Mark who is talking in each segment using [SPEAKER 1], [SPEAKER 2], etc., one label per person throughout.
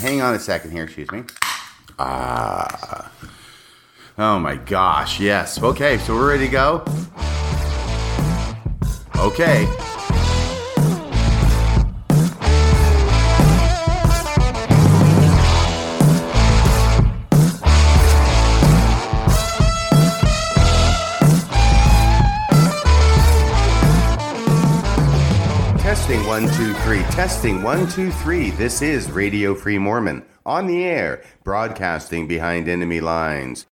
[SPEAKER 1] Hang on a second here, excuse me. Ah. Oh my gosh, yes. Okay, so we're ready to go? Okay. Testing one, two, three. Testing one, two, three. This is Radio Free Mormon on the air, broadcasting behind enemy lines.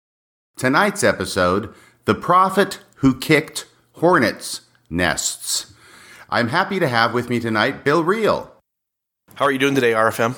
[SPEAKER 1] Tonight's episode The Prophet Who Kicked Hornets' Nests. I'm happy to have with me tonight Bill Reel.
[SPEAKER 2] How are you doing today, RFM?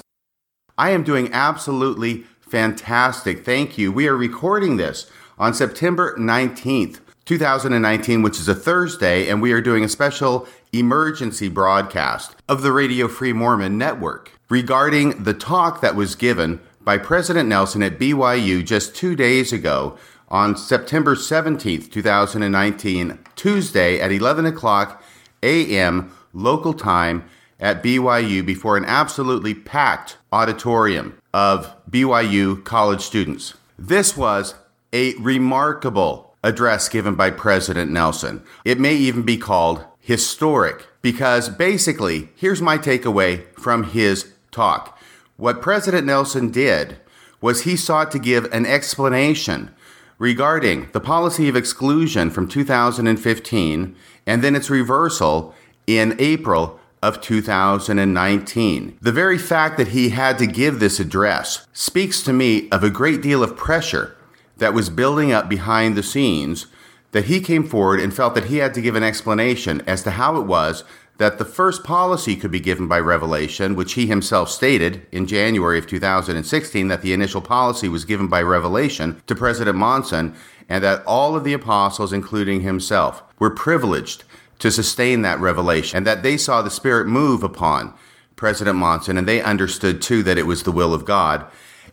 [SPEAKER 1] I am doing absolutely fantastic. Thank you. We are recording this on September 19th, 2019, which is a Thursday, and we are doing a special emergency broadcast of the Radio Free Mormon Network regarding the talk that was given by President Nelson at BYU just two days ago on September 17th, 2019, Tuesday at 11 o'clock a.m. local time at BYU before an absolutely packed auditorium of BYU college students. This was a remarkable address given by President Nelson. It may even be called historic because basically, here's my takeaway from his talk. What President Nelson did was he sought to give an explanation regarding the policy of exclusion from 2015 and then its reversal in April of 2019. The very fact that he had to give this address speaks to me of a great deal of pressure that was building up behind the scenes that he came forward and felt that he had to give an explanation as to how it was that the first policy could be given by revelation, which he himself stated in January of 2016 that the initial policy was given by revelation to President Monson, and that all of the apostles, including himself, were privileged to sustain that revelation, and that they saw the Spirit move upon President Monson, and they understood too that it was the will of God.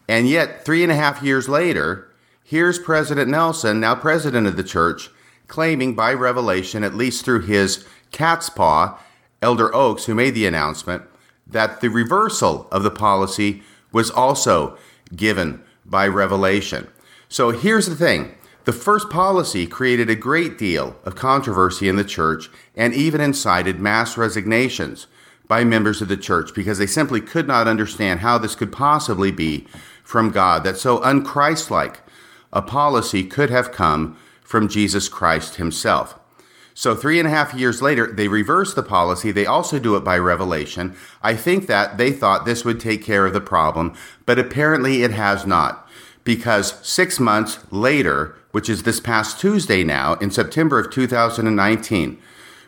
[SPEAKER 1] And yet, three and a half years later, here's President Nelson, now president of the church, claiming by revelation, at least through his cat's paw, Elder Oaks, who made the announcement, that the reversal of the policy was also given by revelation. So here's the thing the first policy created a great deal of controversy in the church and even incited mass resignations by members of the church because they simply could not understand how this could possibly be from God, that so unchristlike a policy could have come from Jesus Christ himself. So, three and a half years later, they reverse the policy. They also do it by revelation. I think that they thought this would take care of the problem, but apparently it has not. Because six months later, which is this past Tuesday now, in September of 2019,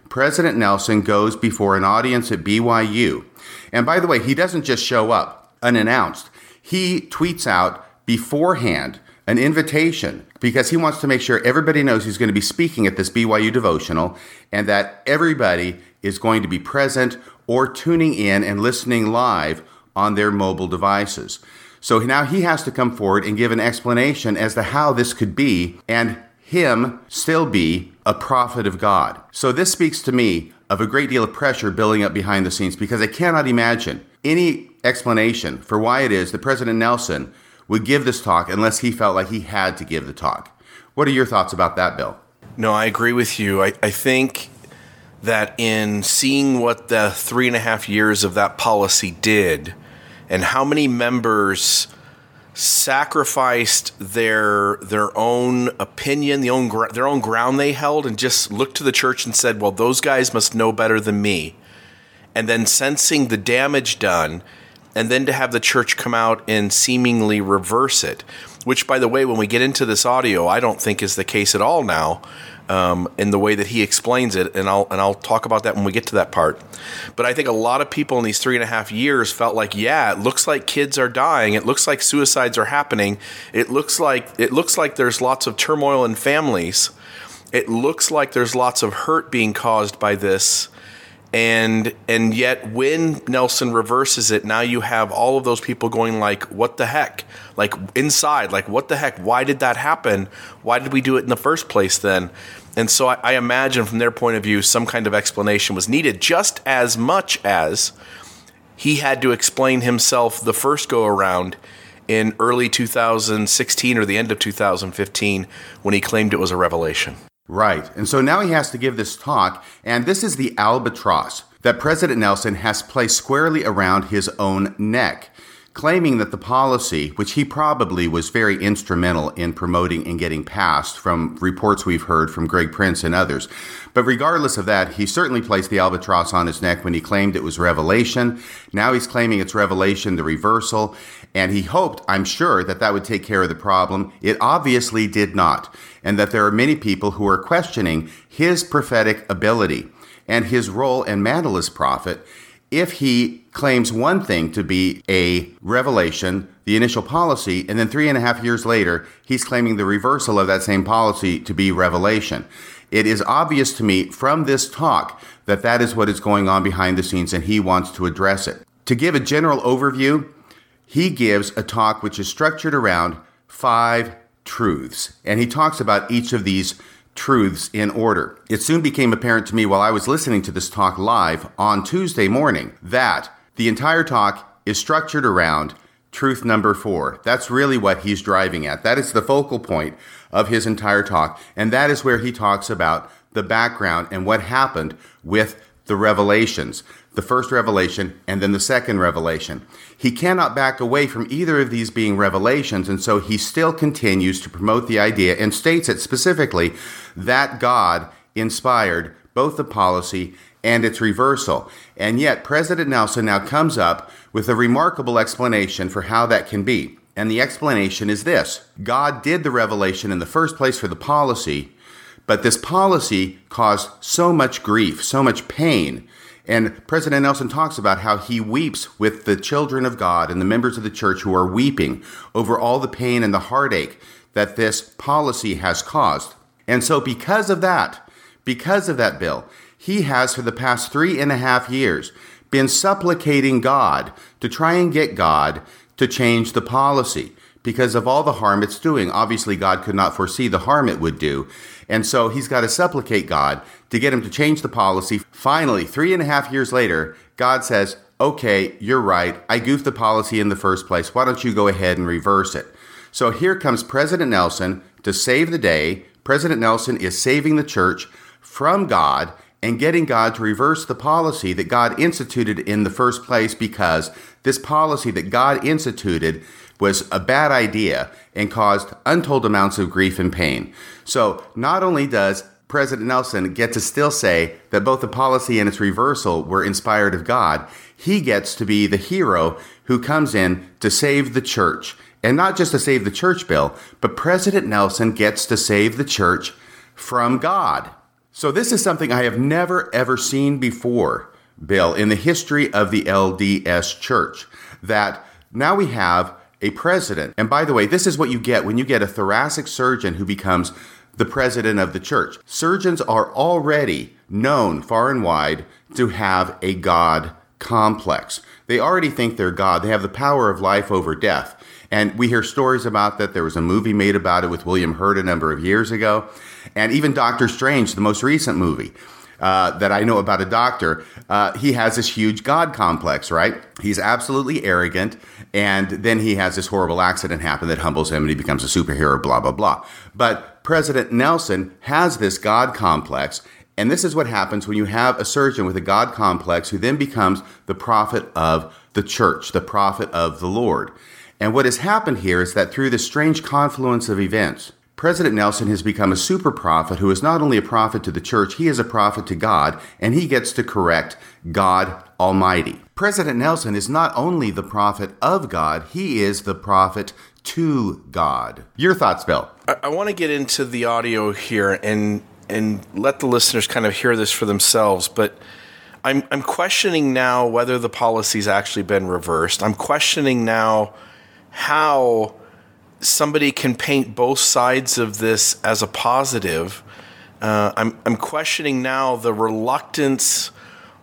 [SPEAKER 1] President Nelson goes before an audience at BYU. And by the way, he doesn't just show up unannounced, he tweets out beforehand an invitation because he wants to make sure everybody knows he's going to be speaking at this BYU devotional and that everybody is going to be present or tuning in and listening live on their mobile devices. So now he has to come forward and give an explanation as to how this could be and him still be a prophet of God. So this speaks to me of a great deal of pressure building up behind the scenes because I cannot imagine any explanation for why it is that President Nelson would give this talk unless he felt like he had to give the talk. What are your thoughts about that, Bill?
[SPEAKER 2] No, I agree with you. I, I think that in seeing what the three and a half years of that policy did and how many members sacrificed their their own opinion, the own their own ground they held, and just looked to the church and said, "Well, those guys must know better than me." And then sensing the damage done, and then to have the church come out and seemingly reverse it, which, by the way, when we get into this audio, I don't think is the case at all now. Um, in the way that he explains it, and I'll and I'll talk about that when we get to that part. But I think a lot of people in these three and a half years felt like, yeah, it looks like kids are dying. It looks like suicides are happening. It looks like it looks like there's lots of turmoil in families. It looks like there's lots of hurt being caused by this and and yet when Nelson reverses it now you have all of those people going like what the heck? Like inside like what the heck? Why did that happen? Why did we do it in the first place then? And so I, I imagine from their point of view some kind of explanation was needed just as much as he had to explain himself the first go around in early 2016 or the end of 2015 when he claimed it was a revelation.
[SPEAKER 1] Right. And so now he has to give this talk, and this is the albatross that President Nelson has placed squarely around his own neck, claiming that the policy, which he probably was very instrumental in promoting and getting passed from reports we've heard from Greg Prince and others. But regardless of that, he certainly placed the albatross on his neck when he claimed it was revelation. Now he's claiming it's revelation, the reversal. And he hoped, I'm sure, that that would take care of the problem. It obviously did not. And that there are many people who are questioning his prophetic ability and his role and mantle as prophet if he claims one thing to be a revelation, the initial policy, and then three and a half years later, he's claiming the reversal of that same policy to be revelation. It is obvious to me from this talk that that is what is going on behind the scenes, and he wants to address it. To give a general overview, he gives a talk which is structured around five truths, and he talks about each of these truths in order. It soon became apparent to me while I was listening to this talk live on Tuesday morning that the entire talk is structured around truth number four. That's really what he's driving at. That is the focal point of his entire talk. And that is where he talks about the background and what happened with the revelations the first revelation and then the second revelation. He cannot back away from either of these being revelations, and so he still continues to promote the idea and states it specifically that God inspired both the policy and its reversal. And yet, President Nelson now comes up with a remarkable explanation for how that can be. And the explanation is this God did the revelation in the first place for the policy, but this policy caused so much grief, so much pain and President Nelson talks about how he weeps with the children of God and the members of the church who are weeping over all the pain and the heartache that this policy has caused. And so, because of that, because of that bill, he has for the past three and a half years been supplicating God to try and get God to change the policy because of all the harm it's doing. Obviously, God could not foresee the harm it would do. And so he's got to supplicate God to get him to change the policy. Finally, three and a half years later, God says, Okay, you're right. I goofed the policy in the first place. Why don't you go ahead and reverse it? So here comes President Nelson to save the day. President Nelson is saving the church from God and getting God to reverse the policy that God instituted in the first place because this policy that God instituted was a bad idea and caused untold amounts of grief and pain. So not only does President Nelson get to still say that both the policy and its reversal were inspired of God, he gets to be the hero who comes in to save the church. And not just to save the church bill, but President Nelson gets to save the church from God. So this is something I have never ever seen before, Bill, in the history of the LDS church. That now we have a president. And by the way, this is what you get when you get a thoracic surgeon who becomes the president of the church. Surgeons are already known far and wide to have a God complex. They already think they're God. They have the power of life over death. And we hear stories about that. There was a movie made about it with William Hurt a number of years ago. And even Doctor Strange, the most recent movie, uh, that I know about a doctor, uh, he has this huge God complex, right? He's absolutely arrogant. And then he has this horrible accident happen that humbles him and he becomes a superhero, blah, blah, blah. But President Nelson has this God complex. And this is what happens when you have a surgeon with a God complex who then becomes the prophet of the church, the prophet of the Lord. And what has happened here is that through this strange confluence of events, President Nelson has become a super prophet who is not only a prophet to the church, he is a prophet to God, and he gets to correct God Almighty. President Nelson is not only the prophet of God, he is the prophet to God. Your thoughts, Bill?
[SPEAKER 2] I, I want to get into the audio here and and let the listeners kind of hear this for themselves, but I'm I'm questioning now whether the policy's actually been reversed. I'm questioning now how somebody can paint both sides of this as a positive. Uh, I'm, I'm questioning now the reluctance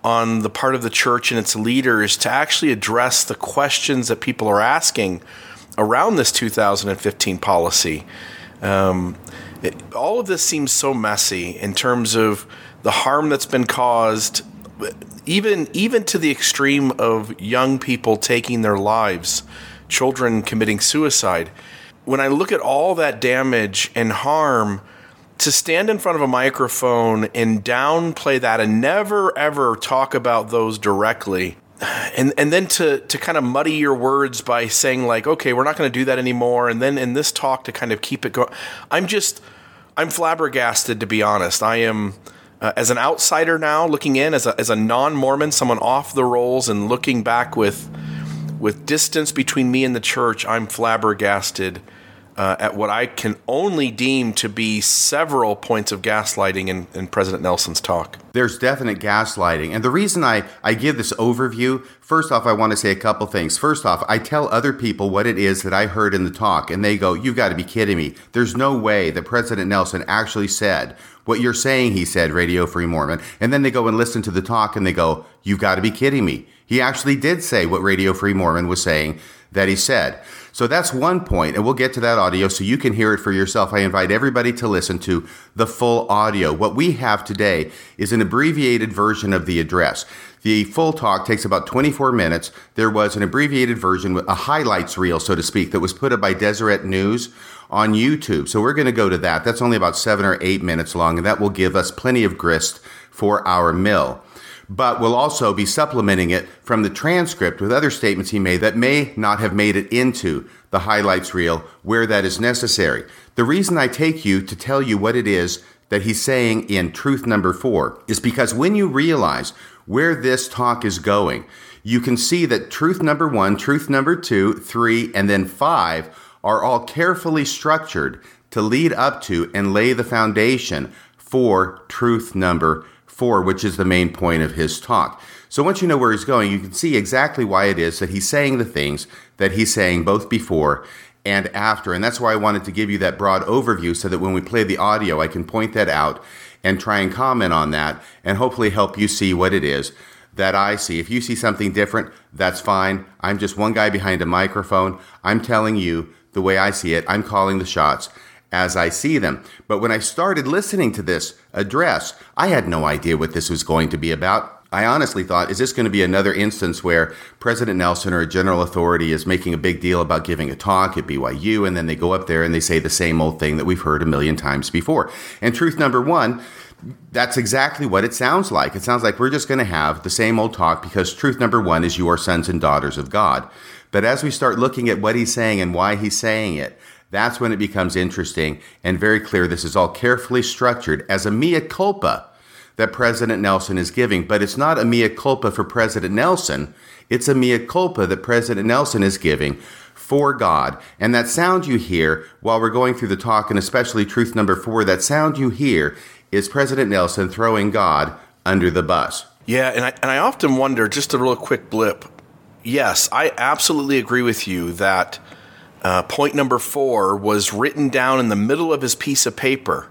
[SPEAKER 2] on the part of the church and its leaders to actually address the questions that people are asking around this 2015 policy. Um, it, all of this seems so messy in terms of the harm that's been caused even even to the extreme of young people taking their lives, children committing suicide. When I look at all that damage and harm, to stand in front of a microphone and downplay that and never ever talk about those directly. And and then to to kind of muddy your words by saying like okay we're not going to do that anymore. And then in this talk to kind of keep it going i'm just i'm flabbergasted to be honest. I am uh, as an outsider now looking in as a as a non-mormon someone off the rolls and looking back with with distance between me and the church i'm flabbergasted uh, at what I can only deem to be several points of gaslighting in, in, President Nelson's talk.
[SPEAKER 1] There's definite gaslighting. And the reason I, I give this overview, first off, I want to say a couple things. First off, I tell other people what it is that I heard in the talk, and they go, You've got to be kidding me. There's no way that President Nelson actually said what you're saying he said, Radio Free Mormon. And then they go and listen to the talk and they go, You've got to be kidding me. He actually did say what Radio Free Mormon was saying that he said. So that's one point, and we'll get to that audio so you can hear it for yourself. I invite everybody to listen to the full audio. What we have today is an abbreviated version of the address. The full talk takes about 24 minutes. There was an abbreviated version, with a highlights reel, so to speak, that was put up by Deseret News on YouTube. So we're going to go to that. That's only about seven or eight minutes long, and that will give us plenty of grist for our mill but we'll also be supplementing it from the transcript with other statements he made that may not have made it into the highlights reel where that is necessary. The reason I take you to tell you what it is that he's saying in truth number four is because when you realize where this talk is going, you can see that truth number one, truth number two, three, and then five are all carefully structured to lead up to and lay the foundation for truth number four, which is the main point of his talk. So once you know where he's going, you can see exactly why it is that he's saying the things that he's saying both before and after. And that's why I wanted to give you that broad overview so that when we play the audio, I can point that out and try and comment on that and hopefully help you see what it is that I see. If you see something different, that's fine. I'm just one guy behind a microphone. I'm telling you the way I see it. I'm calling the shots as I see them. But when I started listening to this address, I had no idea what this was going to be about. I honestly thought, is this going to be another instance where President Nelson or a general authority is making a big deal about giving a talk at BYU, and then they go up there and they say the same old thing that we've heard a million times before? And truth number one, that's exactly what it sounds like. It sounds like we're just going to have the same old talk because truth number one is you are sons and daughters of God. But as we start looking at what he's saying and why he's saying it, that's when it becomes interesting and very clear this is all carefully structured as a mea culpa that President Nelson is giving. But it's not a mea culpa for President Nelson, it's a mea culpa that President Nelson is giving for God. And that sound you hear while we're going through the talk, and especially truth number four, that sound you hear is President Nelson throwing God under the bus.
[SPEAKER 2] Yeah, and I, and I often wonder, just a real quick blip. Yes, I absolutely agree with you that uh, point number four was written down in the middle of his piece of paper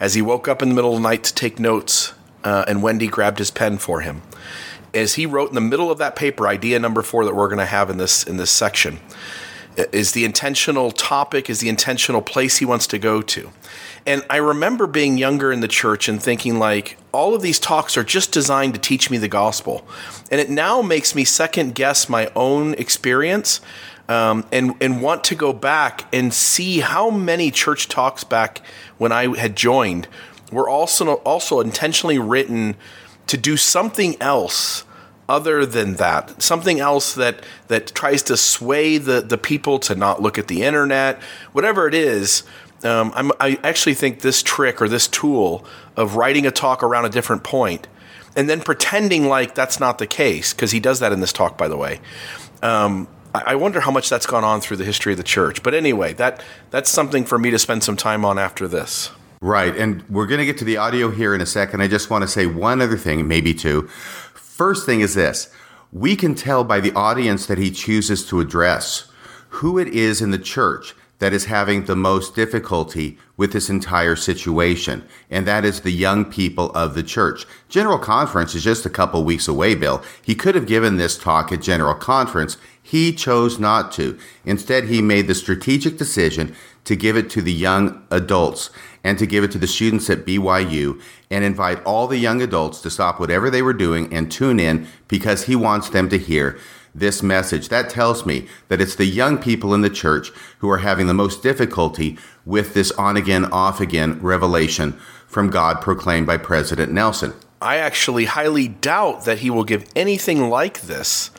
[SPEAKER 2] as he woke up in the middle of the night to take notes, uh, and Wendy grabbed his pen for him. As he wrote in the middle of that paper, idea number four that we're going to have in this in this section is the intentional topic, is the intentional place he wants to go to. And I remember being younger in the church and thinking, like, all of these talks are just designed to teach me the gospel. And it now makes me second guess my own experience um, and and want to go back and see how many church talks back when I had joined were also also intentionally written to do something else other than that. Something else that that tries to sway the the people to not look at the internet. Whatever it is um, i actually think this trick or this tool of writing a talk around a different point and then pretending like that's not the case because he does that in this talk by the way um, I wonder how much that's gone on through the history of the church. But anyway, that that's something for me to spend some time on after this.
[SPEAKER 1] Right, and we're going to get to the audio here in a second. I just want to say one other thing, maybe two. First thing is this: we can tell by the audience that he chooses to address who it is in the church that is having the most difficulty with this entire situation, and that is the young people of the church. General Conference is just a couple weeks away, Bill. He could have given this talk at General Conference. He chose not to. Instead, he made the strategic decision to give it to the young adults. and to give it to the students at BYU and invite all the young adults to stop whatever they were doing and tune in because he wants them to hear this message. That tells me that it's the young people in the church who are having the most difficulty with this on again, off again revelation from God proclaimed by President Nelson.
[SPEAKER 2] I actually highly doubt that he will give anything like this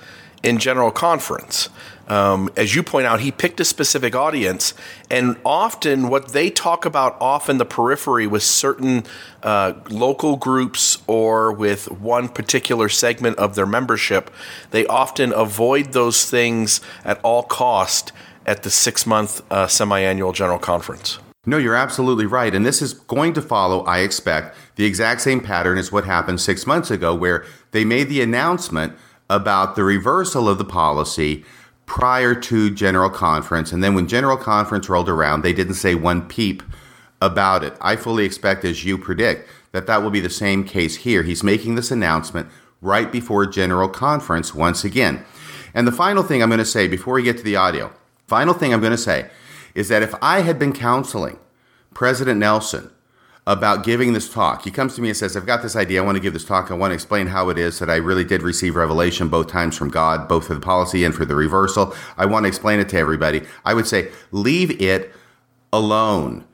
[SPEAKER 2] in General Conference. Um, as you point out, he picked a specific audience, and often what they talk about off in the periphery with certain uh, local groups or with one particular segment of their membership, they often avoid those things at all cost at the six month uh, semi annual General Conference.
[SPEAKER 1] No, you're absolutely right. And this is going to follow, I expect, the exact same pattern as what happened six months ago, where they made the announcement about the reversal of the policy prior to General Conference. And then when General Conference rolled around, they didn't say one peep about it. I fully expect, as you predict, that that will be the same case here. He's making this announcement right before General Conference once again. And the final thing I'm going to say before we get to the audio, final thing I'm going to say is that if I had been counseling President Nelson about giving this talk. He comes to me and says, I've got this idea. I want to give this talk. I want to explain how it is that I really did receive revelation both times from God, both for the policy and for the reversal. I want to explain it to everybody. I would say, leave it alone.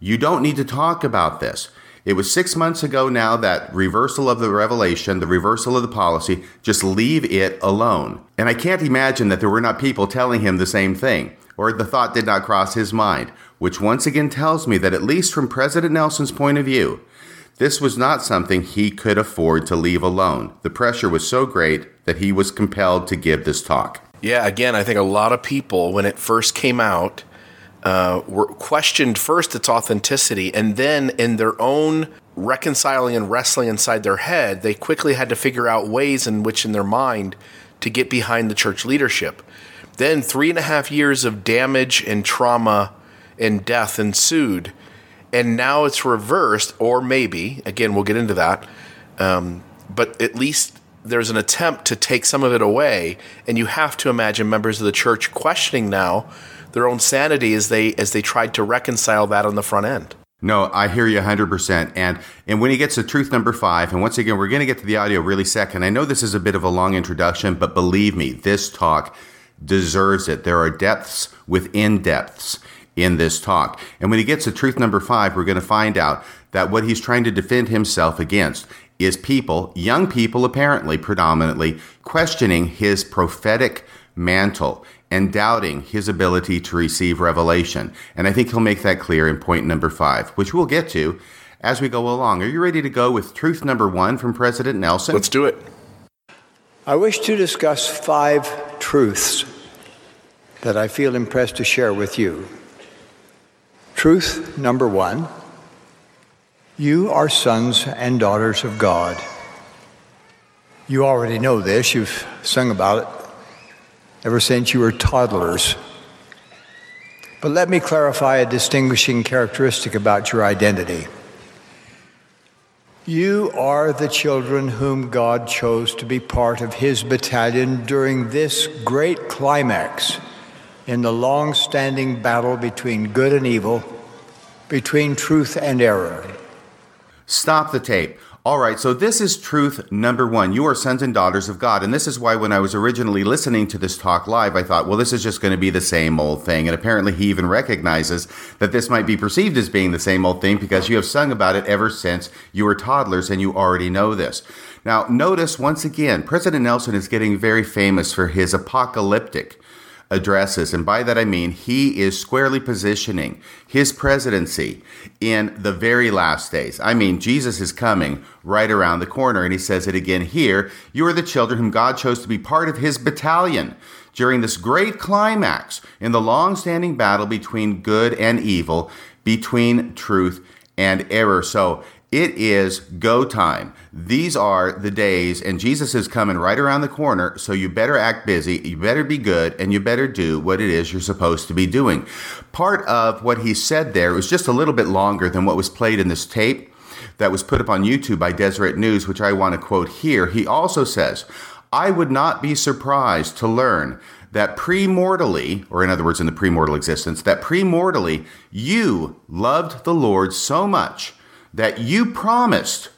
[SPEAKER 1] You don't need to talk about this. It was six months ago now that reversal of the revelation, the reversal of the policy, just leave it alone. And I can't imagine that there were not people telling him the same thing, or the thought did not cross his mind which once again tells me that, at least from President Nelson's point of view, this was not something he could afford to leave alone. The pressure was so great that he was compelled to give this talk.
[SPEAKER 2] Yeah, again, I think a lot of people, when it first came out, uh, were questioned first its authenticity, and then in their own reconciling and wrestling inside their head, they quickly had to figure out ways in which, in their mind, to get behind the church leadership. Then, three and a half years of damage and trauma and death ensued. And now it's reversed, or maybe, again, we'll get into that. Um, but at least there's an attempt to take some of it away. And you have to imagine members of the church questioning now their own sanity as they as they tried to reconcile that on the front end.
[SPEAKER 1] No, I hear you 100%. And and when he gets to truth number 5, and once again we're going to get to the audio really second. I know this is a bit of a long introduction, but believe me, this talk deserves it. There are depths within depths in this talk. And when he gets to truth number five, we're going to find out that what he's trying to defend himself against is people, young people apparently predominantly, questioning his prophetic mantle and doubting his ability to receive revelation. And I think he'll make that clear in point number five, which we'll get to as we go along. Are you ready to go with truth number one from President Nelson?
[SPEAKER 2] Let's do it.
[SPEAKER 3] I wish to discuss five truths that I feel impressed to share with you. Truth number one you are sons and daughters of God. You already know this, you've sung about it ever since you were toddlers. But let me clarify a distinguishing characteristic about your identity. You are the children whom God chose to be part of His battalion during this great climax in the long standing battle between good and evil, between truth and error.
[SPEAKER 1] Stop the tape. All right, so this is truth number one. You are sons and daughters of God. And this is why, when I was originally listening to this talk live, I thought, well, this is just going to be the same old thing. And apparently, he even recognizes that this might be perceived as being the same old thing because you have sung about it ever since you were toddlers and you already know this. Now, notice once again, President Nelson is getting very famous for his apocalyptic addresses. And by that I mean he is squarely positioning his presidency in the very last days. I mean, Jesus is coming right around the corner. And he says it again here You are the children whom God chose to be part of his battalion during this great climax in the long standing battle between good and evil, between truth and error. So it is go time. These are the days, and Jesus is coming right around the corner. So you better act busy, you better be good, and you better do what it is you're supposed to be doing. Part of what he said there was just a little bit longer than what was played in this tape that was put up on YouTube by Deseret News, which I want to quote here. He also says, I would not be surprised to learn that premortally, or in other words, in the premortal existence, that premortally you loved the Lord so much that you promised,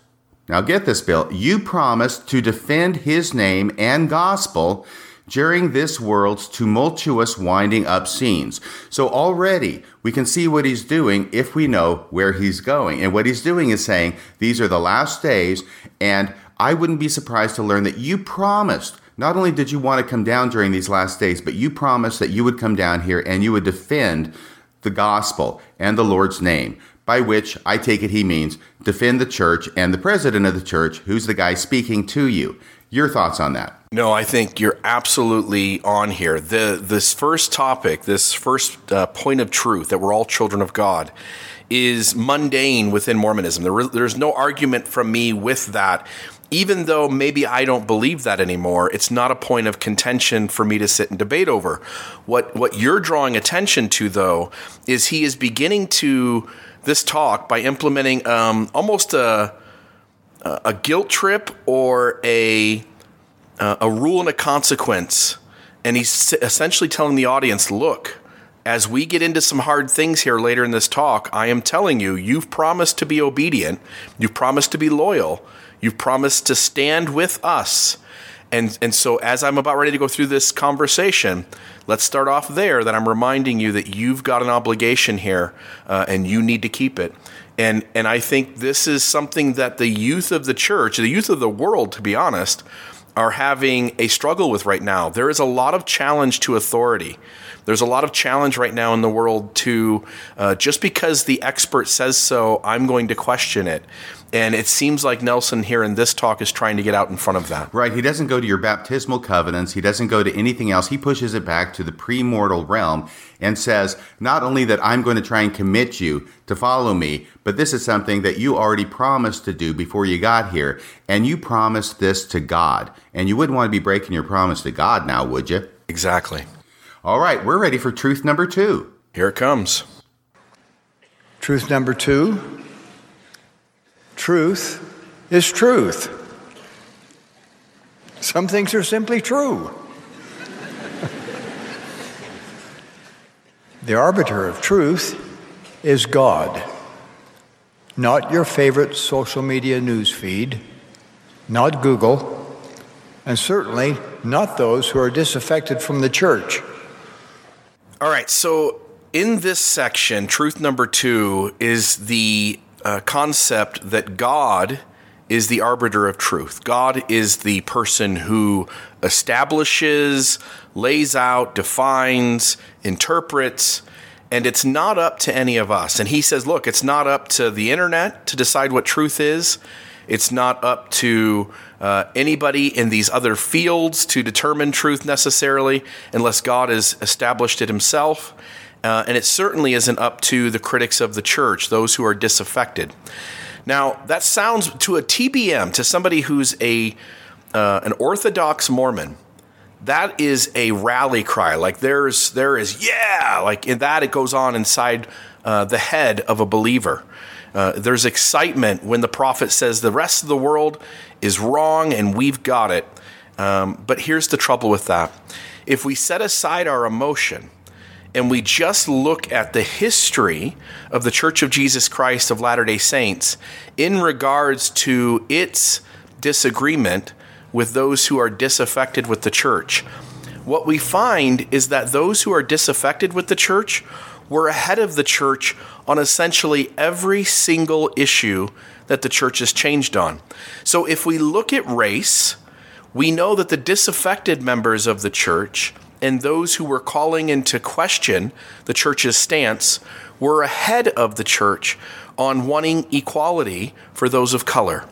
[SPEAKER 1] now get this, Bill, you promised to defend his name and gospel during this world's tumultuous winding up scenes. So already we can see what he's doing if we know where he's going. And what he's doing is saying, these are the last days, and I wouldn't be surprised to learn that you promised. Not only did you want to come down during these last days, but you promised that you would come down here and you would defend the gospel and the Lord's name by which I take it he means defend the church and the president of the church, who's the guy speaking to you. Your thoughts on that?
[SPEAKER 2] No, I think you're absolutely on here. The this first topic, this first uh, point of truth that we're all children of God, is mundane within Mormonism. There, there's no argument from me with that. Even though maybe I don't believe that anymore, it's not a point of contention for me to sit and debate over. What what you're drawing attention to, though, is he is beginning to this talk by implementing um, almost a a guilt trip or a a rule and a consequence, and he's essentially telling the audience, "Look, as we get into some hard things here later in this talk, I am telling you, you've promised to be obedient, you've promised to be loyal, you've promised to stand with us." And, and so, as I'm about ready to go through this conversation, let's start off there that I'm reminding you that you've got an obligation here uh, and you need to keep it. And, and I think this is something that the youth of the church, the youth of the world, to be honest, are having a struggle with right now. There is a lot of challenge to authority. There's a lot of challenge right now in the world to uh, just because the expert says so, I'm going to question it. And it seems like Nelson here in this talk is trying to get out in front of that.
[SPEAKER 1] Right. He doesn't go to your baptismal covenants. He doesn't go to anything else. He pushes it back to the premortal realm and says, not only that I'm going to try and commit you to follow me, but this is something that you already promised to do before you got here. And you promised this to God. And you wouldn't want to be breaking your promise to God now, would you?
[SPEAKER 2] Exactly.
[SPEAKER 1] All right. We're ready for truth number two.
[SPEAKER 2] Here it comes.
[SPEAKER 3] Truth number two truth is truth. Some things are simply true. the arbiter of truth is God, not your favorite social media news feed, not Google, and certainly not those who are disaffected from the church.
[SPEAKER 2] All right, so in this section, truth number two is the uh, concept that God is the arbiter of truth. God is the person who establishes, lays out, defines, interprets, and it's not up to any of us. And he says, look, it's not up to the internet to decide what truth is. It's not up to uh, anybody in these other fields to determine truth necessarily, unless God has established it himself. Uh, and it certainly isn't up to the critics of the church, those who are disaffected. Now, that sounds to a TBM, to somebody who's a uh, an Orthodox Mormon. That is a rally cry. Like there's there is yeah, like in that it goes on inside uh, the head of a believer. Uh, there's excitement when the prophet says the rest of the world is wrong and we've got it. Um, but here's the trouble with that: if we set aside our emotion and we just look at the history of the Church of Jesus Christ of Latter day Saints in regards to its disagreement with those who are disaffected with the church, what we find is that those who are disaffected with the church were ahead of the church on essentially every single issue that the church has changed on. So if we look at race, we know that the disaffected members of the church and those who were calling into question the church's stance were ahead of the church on wanting equality for those of color.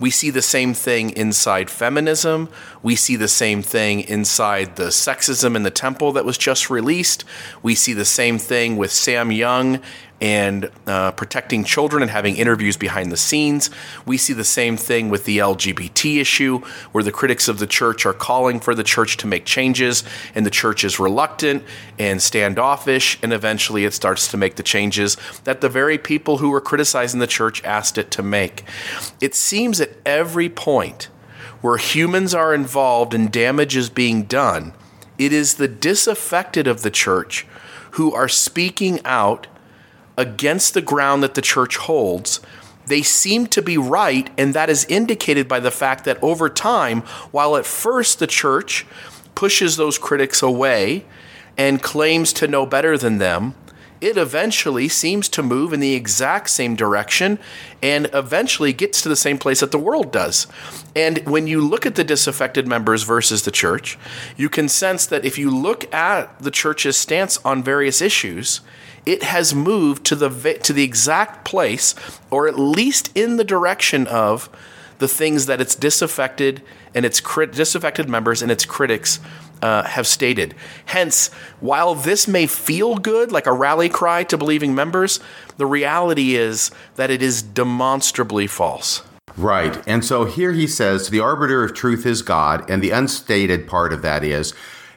[SPEAKER 2] We see the same thing inside feminism. We see the same thing inside the sexism in the temple that was just released. We see the same thing with Sam Young and uh, protecting children and having interviews behind the scenes. We see the same thing with the LGBT issue, where the critics of the church are calling for the church to make changes, and the church is reluctant and standoffish, and eventually it starts to make the changes that the very people who were criticizing the church asked it to make. It seems at every point where humans are involved and damage is being done, It is the disaffected of the church who are speaking out against the ground that the church holds. They seem to be right, and that is indicated by the fact that over time, while at first the church pushes those critics away and claims to know better than them, it eventually seems to move in the exact same direction and eventually gets to the same place that the world does. And when you look at the disaffected members versus the church, you can sense that if you look at the church's stance on various issues, it has moved to the to the exact place or at least in the direction of the things that its disaffected and its crit- disaffected members and its critics uh, have stated. Hence, while this may feel good, like a rally cry to believing members, the reality is that it is demonstrably false.
[SPEAKER 1] Right. And so here he says, the arbiter of truth is God, and the unstated part of that is,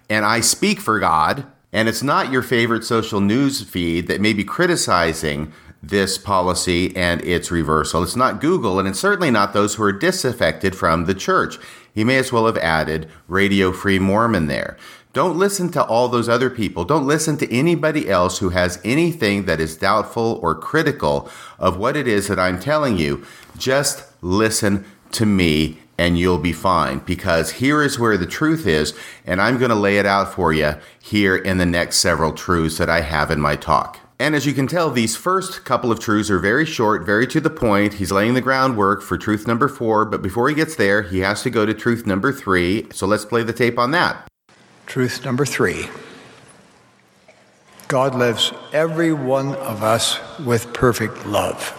[SPEAKER 1] and I speak for God, and it's not your favorite social news feed that may be criticizing this policy and its reversal. It's not Google, and it's certainly not those who are disaffected from the church. He may as well have added Radio Free Mormon there. Don't listen to all those other people. Don't listen to anybody else who has anything that is doubtful or critical of what it is that I'm telling you. Just listen to me and you'll be fine because here is where the truth is, and I'm going to lay it out for you here in the next several truths that I have in my talk. And as you can tell, these first couple of truths are very short, very to the point. He's laying the groundwork for truth number four, but before he gets there, he has to go to truth number three. So let's play the tape on that.
[SPEAKER 3] Truth number three God loves every one of us with perfect love.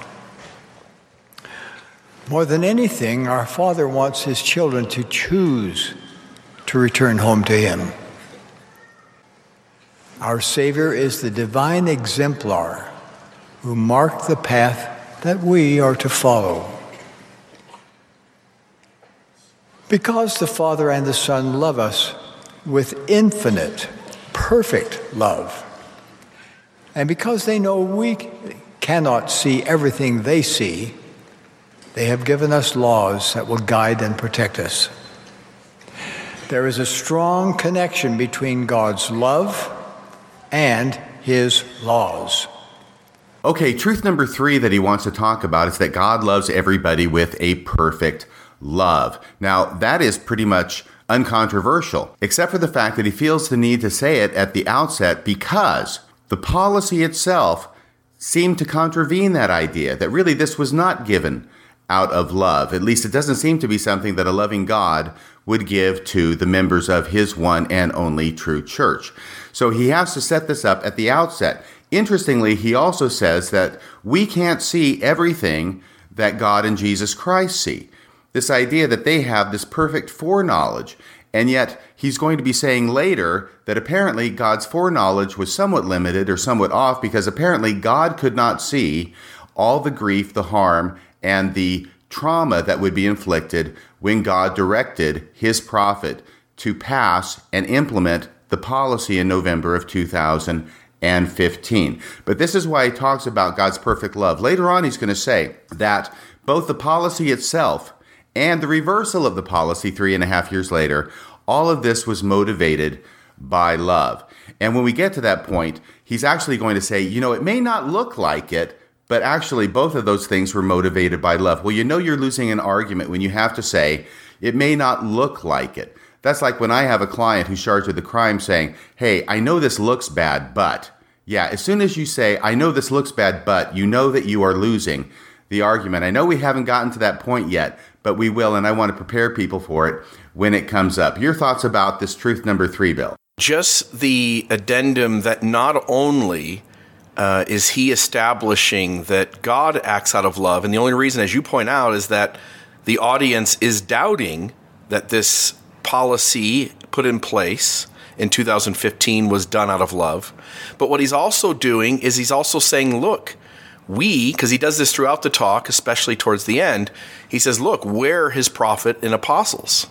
[SPEAKER 3] More than anything, our Father wants His children to choose to return home to Him. Our Savior is the divine exemplar who marked the path that we are to follow. Because the Father and the Son love us with infinite, perfect love, and because they know we cannot see everything they see, they have given us laws that will guide and protect us. There is a strong connection between God's love and his laws.
[SPEAKER 1] Okay, truth number three that he wants to talk about is that God loves everybody with a perfect love. Now, that is pretty much uncontroversial, except for the fact that he feels the need to say it at the outset because the policy itself seemed to contravene that idea that really this was not given out of love. At least it doesn't seem to be something that a loving God would give to the members of his one and only true church. So he has to set this up at the outset. Interestingly, he also says that we can't see everything that God and Jesus Christ see. This idea that they have this perfect foreknowledge. And yet, he's going to be saying later that apparently God's foreknowledge was somewhat limited or somewhat off because apparently God could not see all the grief, the harm, and the trauma that would be inflicted when God directed his prophet to pass and implement the policy in November of 2015. But this is why he talks about God's perfect love. Later on, he's going to say that both the policy itself and the reversal of the policy three and a half years later, all of this was motivated by love. And when we get to that point, he's actually going to say, you know, it may not look like it, but actually both of those things were motivated by love. Well, you know, you're losing an argument when you have to say, it may not look like it. That's like when I have a client who's charged with a crime saying, Hey, I know this looks bad, but. Yeah, as soon as you say, I know this looks bad, but, you know that you are losing the argument. I know we haven't gotten to that point yet, but we will, and I want to prepare people for it when it comes up. Your thoughts about this truth number three, Bill?
[SPEAKER 2] Just the addendum that not only uh, is he establishing that God acts out of love, and the only reason, as you point out, is that the audience is doubting that this policy put in place in 2015 was done out of love. But what he's also doing is he's also saying, look, we, because he does this throughout the talk, especially towards the end, he says, look, we're his prophet and apostles.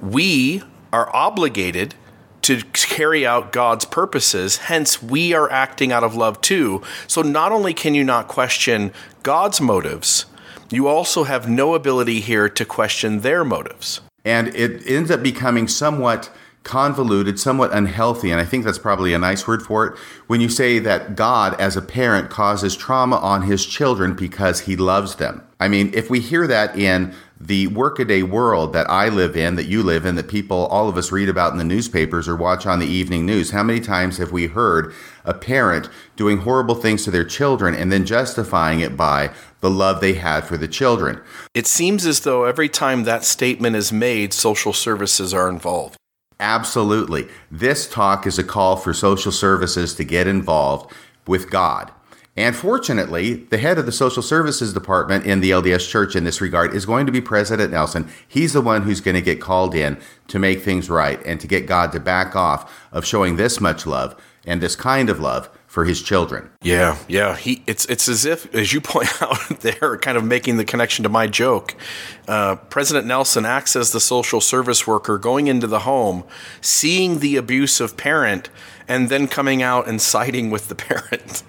[SPEAKER 2] We are obligated to carry out God's purposes. Hence, we are acting out of love too. So, not only can you not question God's motives, you also have no ability here to question their motives.
[SPEAKER 1] And it ends up becoming somewhat convoluted, somewhat unhealthy, and I think that's probably a nice word for it, when you say that God, as a parent, causes trauma on his children because he loves them. I mean, if we hear that in the workaday world that I live in, that you live in, that people, all of us read about in the newspapers or watch on the evening news, how many times have we heard a parent doing horrible things to their children and then justifying it by the love they had for the children?
[SPEAKER 2] It seems as though every time that statement is made, social services are involved.
[SPEAKER 1] Absolutely. This talk is a call for social services to get involved with God. And fortunately, the head of the social services department in the LDS Church in this regard is going to be President Nelson. He's the one who's going to get called in to make things right and to get God to back off of showing this much love and this kind of love for his children.
[SPEAKER 2] Yeah, yeah. He it's it's as if, as you point out, they're kind of making the connection to my joke. Uh, President Nelson acts as the social service worker, going into the home, seeing the abusive parent, and then coming out and siding with the parent.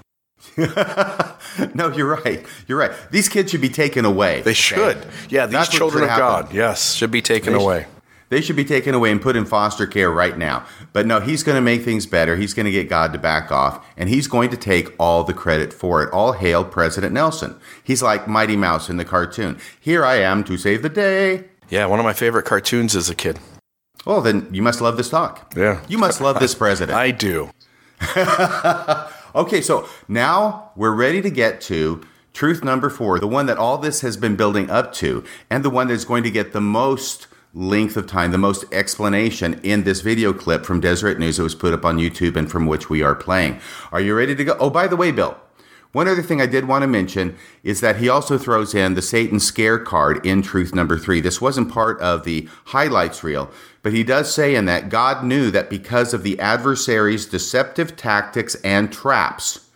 [SPEAKER 1] no, you're right. You're right. These kids should be taken away.
[SPEAKER 2] They should. Yeah, these That's children of happen. God, yes, should be taken they away. Should.
[SPEAKER 1] They should be taken away and put in foster care right now. But no, he's going to make things better. He's going to get God to back off, and he's going to take all the credit for it. All hail President Nelson. He's like Mighty Mouse in the cartoon. Here I am to save the day.
[SPEAKER 2] Yeah, one of my favorite cartoons as a kid.
[SPEAKER 1] Well, then you must love this talk.
[SPEAKER 2] Yeah.
[SPEAKER 1] You must love this president.
[SPEAKER 2] I do.
[SPEAKER 1] okay, so now we're ready to get to truth number four, the one that all this has been building up to, and the one that's going to get the most length of time, the most explanation in this video clip from Deseret News that was put up on YouTube and from which we are playing. Are you ready to go? Oh, by the way, Bill, one other thing I did want to mention is that he also throws in the Satan scare card in truth number three. This wasn't part of the highlights reel, but he does say in that God knew that because of the adversary's deceptive tactics and traps,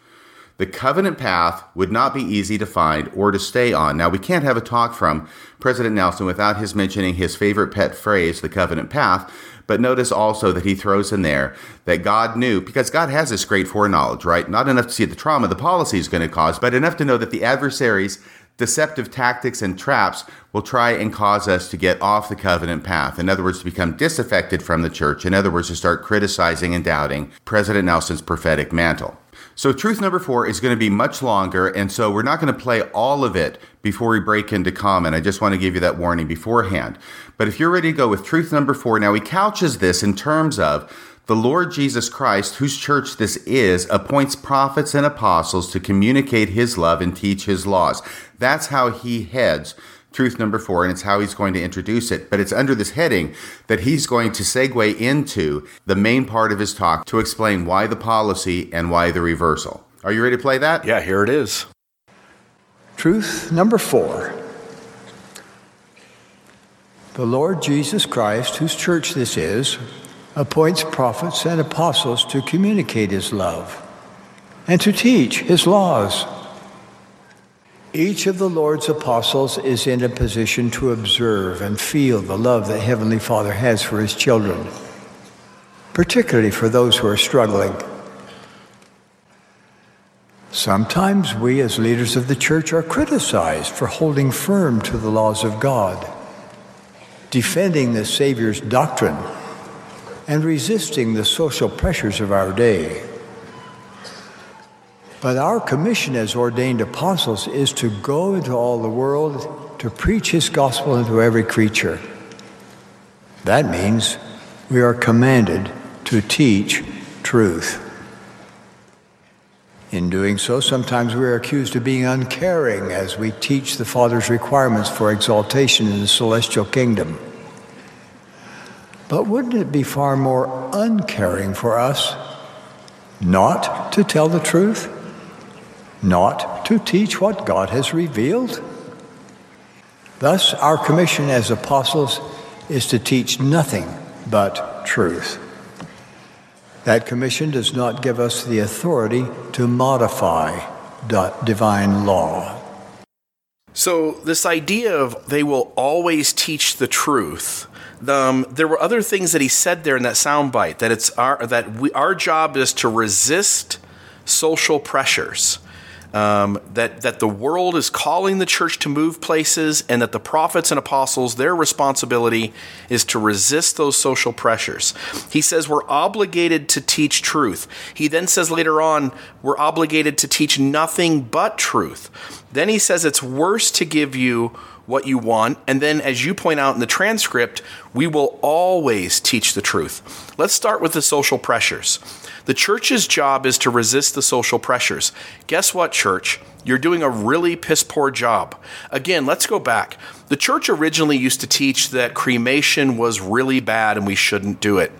[SPEAKER 1] the covenant path would not be easy to find or to stay on. Now, we can't have a talk from President Nelson without his mentioning his favorite pet phrase, the covenant path. But notice also that he throws in there that God knew, because God has this great foreknowledge, right? Not enough to see the trauma the policy is going to cause, but enough to know that the adversaries deceptive tactics and traps will try and cause us to get off the covenant path. In other words, to become disaffected from the church. In other words, to start criticizing and doubting President Nelson's prophetic mantle. So, truth number four is going to be much longer, and so we're not going to play all of it before we break into comment. I just want to give you that warning beforehand. But if you're ready to go with truth number four, now he couches this in terms of the Lord Jesus Christ, whose church this is, appoints prophets and apostles to communicate his love and teach his laws. That's how he heads truth number four, and it's how he's going to introduce it. But it's under this heading that he's going to segue into the main part of his talk to explain why the policy and why the reversal. Are you ready to play that?
[SPEAKER 2] Yeah, here it is.
[SPEAKER 3] Truth number four. The Lord Jesus Christ, whose church this is, appoints prophets and apostles to communicate his love and to teach his laws each of the Lord's apostles is in a position to observe and feel the love that Heavenly Father has for his children, particularly for those who are struggling. Sometimes we, as leaders of the church, are criticized for holding firm to the laws of God, defending the Savior's doctrine, and resisting the social pressures of our day. But our commission as ordained apostles is to go into all the world to preach his gospel into every creature. That means we are commanded to teach truth. In doing so, sometimes we are accused of being uncaring as we teach the Father's requirements for exaltation in the celestial kingdom. But wouldn't it be far more uncaring for us not to tell the truth? Not to teach what God has revealed. Thus, our commission as apostles is to teach nothing but truth. That commission does not give us the authority to modify divine law.
[SPEAKER 2] So, this idea of they will always teach the truth. Um, there were other things that he said there in that soundbite that it's our that we, our job is to resist social pressures um, that that the world is calling the church to move places, and that the prophets and apostles their responsibility is to resist those social pressures. He says we're obligated to teach truth. He then says later on we're obligated to teach nothing but truth. Then he says it's worse to give you what you want. And then, as you point out in the transcript, we will always teach the truth. Let's start with the social pressures. The church's job is to resist the social pressures. Guess what, church? You're doing a really piss poor job. Again, let's go back. The church originally used to teach that cremation was really bad and we shouldn't do it.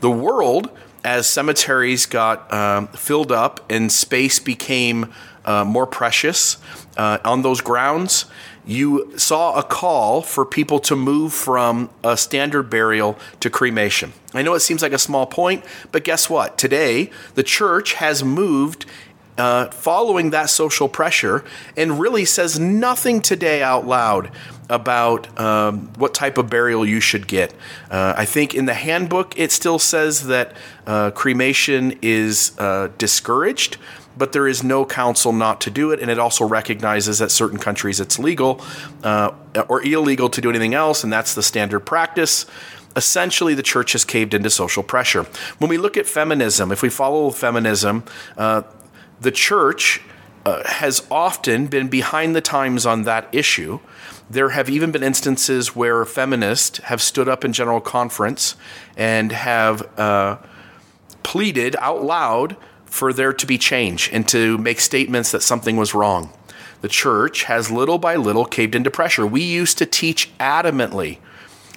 [SPEAKER 2] The world, as cemeteries got um, filled up and space became uh, more precious uh, on those grounds, you saw a call for people to move from a standard burial to cremation. I know it seems like a small point, but guess what? Today, the church has moved uh, following that social pressure and really says nothing today out loud about um, what type of burial you should get. Uh, I think in the handbook it still says that uh, cremation is uh, discouraged, but there is no counsel not to do it. And it also recognizes that certain countries it's legal uh, or illegal to do anything else, and that's the standard practice. Essentially, the church has caved into social pressure. When we look at feminism, if we follow feminism, uh, the church uh, has often been behind the times on that issue. There have even been instances where feminists have stood up in general conference and have uh, pleaded out loud for there to be change and to make statements that something was wrong. The church has little by little caved into pressure. We used to teach adamantly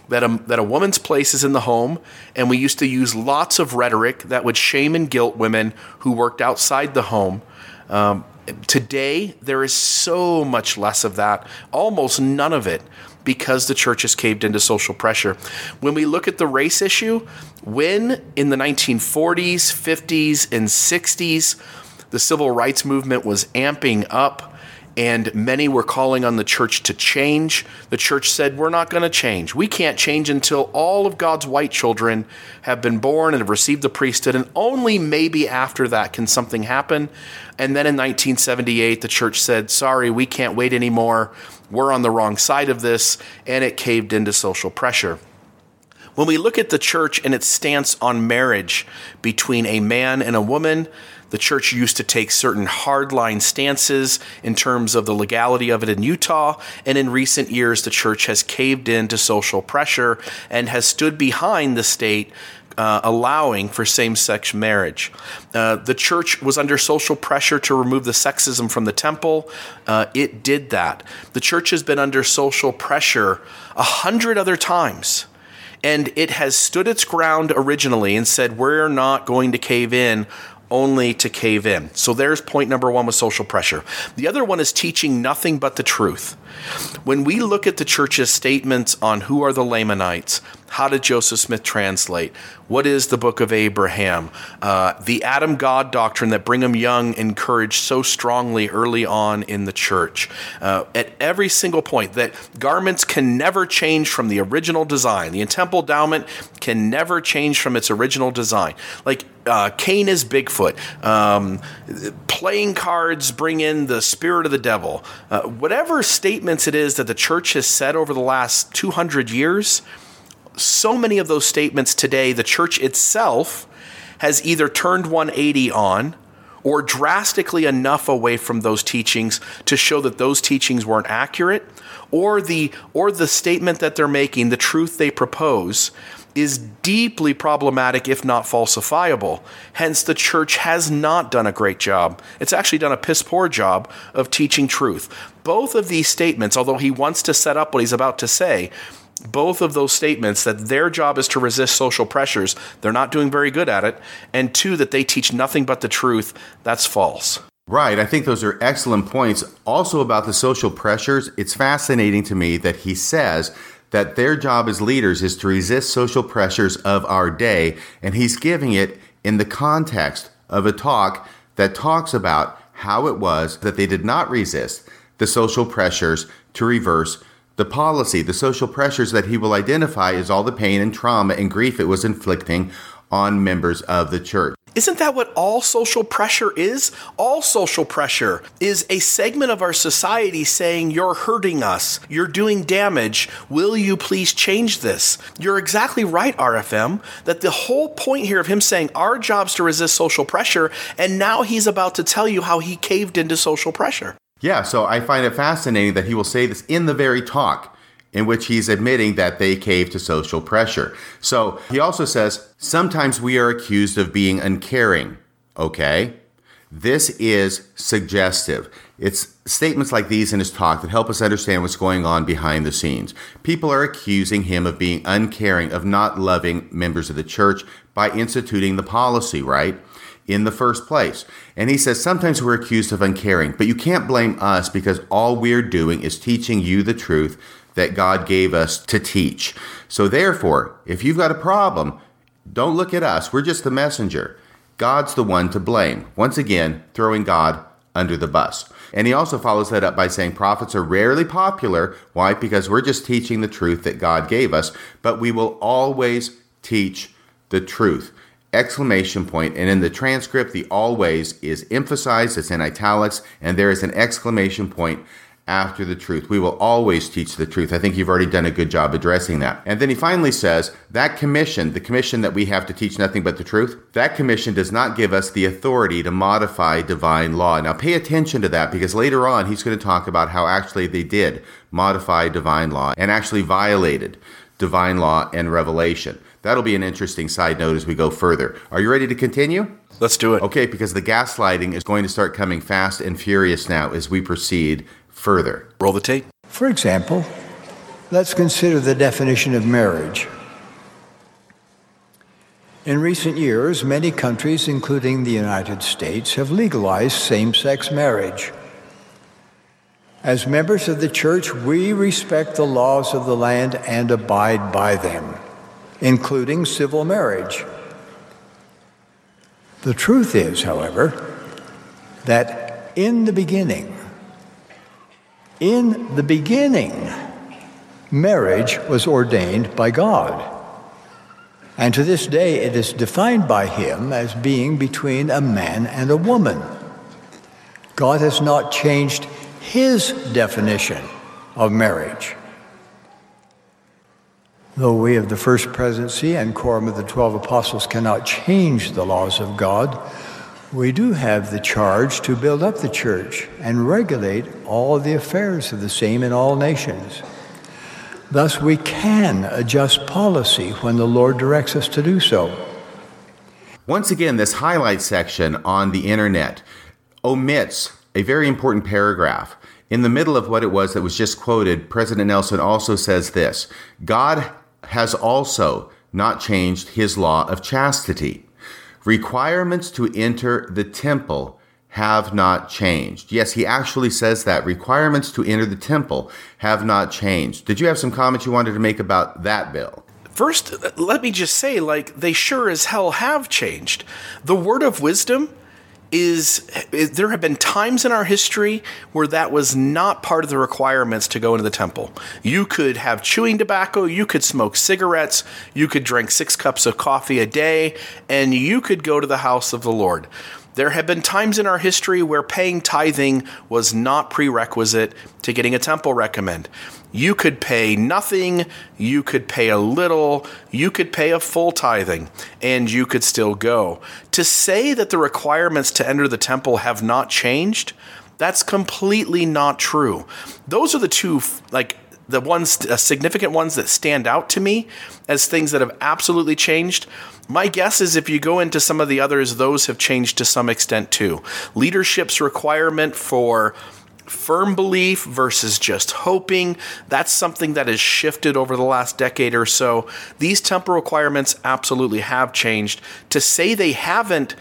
[SPEAKER 2] that a, that a woman's place is in the home, and we used to use lots of rhetoric that would shame and guilt women who worked outside the home. Um, today, there is so much less of that, almost none of it because the church has caved into social pressure. When we look at the race issue, when in the 1940s, 50s, and 60s, the civil rights movement was amping up and many were calling on the church to change. The church said, We're not going to change. We can't change until all of God's white children have been born and have received the priesthood, and only maybe after that can something happen. And then in 1978, the church said, Sorry, we can't wait anymore we're on the wrong side of this, and it caved into social pressure. When we look at the church and its stance on marriage between a man and a woman, the church used to take certain hardline stances in terms of the legality of it in Utah, and in recent years, the church has caved into social pressure and has stood behind the state uh, allowing for same sex marriage. Uh, the church was under social pressure to remove the sexism from the temple. Uh, it did that. The church has been under social pressure a hundred other times. And it has stood its ground originally and said, We're not going to cave in only to cave in. So there's point number one with social pressure. The other one is teaching nothing but the truth. When we look at the church's statements on who are the Lamanites, how did Joseph Smith translate? What is the book of Abraham? Uh, the Adam God doctrine that Brigham Young encouraged so strongly early on in the church. Uh, at every single point, that garments can never change from the original design. The temple endowment can never change from its original design. Like uh, Cain is Bigfoot. Um, playing cards bring in the spirit of the devil. Uh, whatever statements it is that the church has said over the last 200 years, so many of those statements today, the church itself has either turned 180 on or drastically enough away from those teachings to show that those teachings weren't accurate or the or the statement that they're making the truth they propose is deeply problematic if not falsifiable hence the church has not done a great job it's actually done a piss poor job of teaching truth both of these statements although he wants to set up what he's about to say both of those statements that their job is to resist social pressures, they're not doing very good at it, and two, that they teach nothing but the truth, that's false.
[SPEAKER 1] Right. I think those are excellent points. Also, about the social pressures, it's fascinating to me that he says that their job as leaders is to resist social pressures of our day, and he's giving it in the context of a talk that talks about how it was that they did not resist the social pressures to reverse the policy, the social pressures that he will identify is all the pain and trauma and grief it was inflicting on members of the church.
[SPEAKER 2] Isn't that what all social pressure is? All social pressure is a segment of our society saying, You're hurting us. You're doing damage. Will you please change this? You're exactly right, RFM, that the whole point here of him saying our job's to resist social pressure, and now he's about to tell you how he caved into social pressure.
[SPEAKER 1] Yeah, so I find it fascinating that he will say this in the very talk in which he's admitting that they cave to social pressure. So he also says, sometimes we are accused of being uncaring. Okay? This is suggestive. It's statements like these in his talk that help us understand what's going on behind the scenes. People are accusing him of being uncaring, of not loving members of the church by instituting the policy, right? In the first place. And he says sometimes we're accused of uncaring, but you can't blame us because all we're doing is teaching you the truth that God gave us to teach. So, therefore, if you've got a problem, don't look at us. We're just the messenger. God's the one to blame. Once again, throwing God under the bus. And he also follows that up by saying prophets are rarely popular. Why? Because we're just teaching the truth that God gave us, but we will always teach the truth. Exclamation point. and in the transcript, the always is emphasized, it's in italics, and there is an exclamation point after the truth. We will always teach the truth. I think you've already done a good job addressing that. And then he finally says that commission, the commission that we have to teach nothing but the truth, that commission does not give us the authority to modify divine law. Now pay attention to that because later on he's going to talk about how actually they did modify divine law and actually violated divine law and revelation. That'll be an interesting side note as we go further. Are you ready to continue?
[SPEAKER 2] Let's do it.
[SPEAKER 1] Okay, because the gaslighting is going to start coming fast and furious now as we proceed further.
[SPEAKER 2] Roll the tape.
[SPEAKER 3] For example, let's consider the definition of marriage. In recent years, many countries, including the United States, have legalized same sex marriage. As members of the church, we respect the laws of the land and abide by them, including civil marriage. The truth is, however, that in the beginning, in the beginning, marriage was ordained by God. And to this day, it is defined by Him as being between a man and a woman. God has not changed His definition of marriage. Though we of the First Presidency and Quorum of the Twelve Apostles cannot change the laws of God, we do have the charge to build up the church and regulate all the affairs of the same in all nations. Thus, we can adjust policy when the Lord directs us to do so.
[SPEAKER 1] Once again, this highlight section on the internet omits a very important paragraph. In the middle of what it was that was just quoted, President Nelson also says this God has also not changed his law of chastity. Requirements to enter the temple have not changed. Yes, he actually says that. Requirements to enter the temple have not changed. Did you have some comments you wanted to make about that bill?
[SPEAKER 2] First, let me just say, like, they sure as hell have changed. The word of wisdom is, is, there have been times in our history where that was not part of the requirements to go into the temple. You could have chewing tobacco, you could smoke cigarettes, you could drink six cups of coffee a day, and you could go to the house of the Lord. There have been times in our history where paying tithing was not prerequisite to getting a temple recommend. You could pay nothing, you could pay a little, you could pay a full tithing, and you could still go. To say that the requirements to enter the temple have not changed, that's completely not true. Those are the two, like, the ones, uh, significant ones that stand out to me as things that have absolutely changed. My guess is if you go into some of the others, those have changed to some extent too. Leadership's requirement for firm belief versus just hoping. That's something that has shifted over the last decade or so. These temporal requirements absolutely have changed. To say they haven't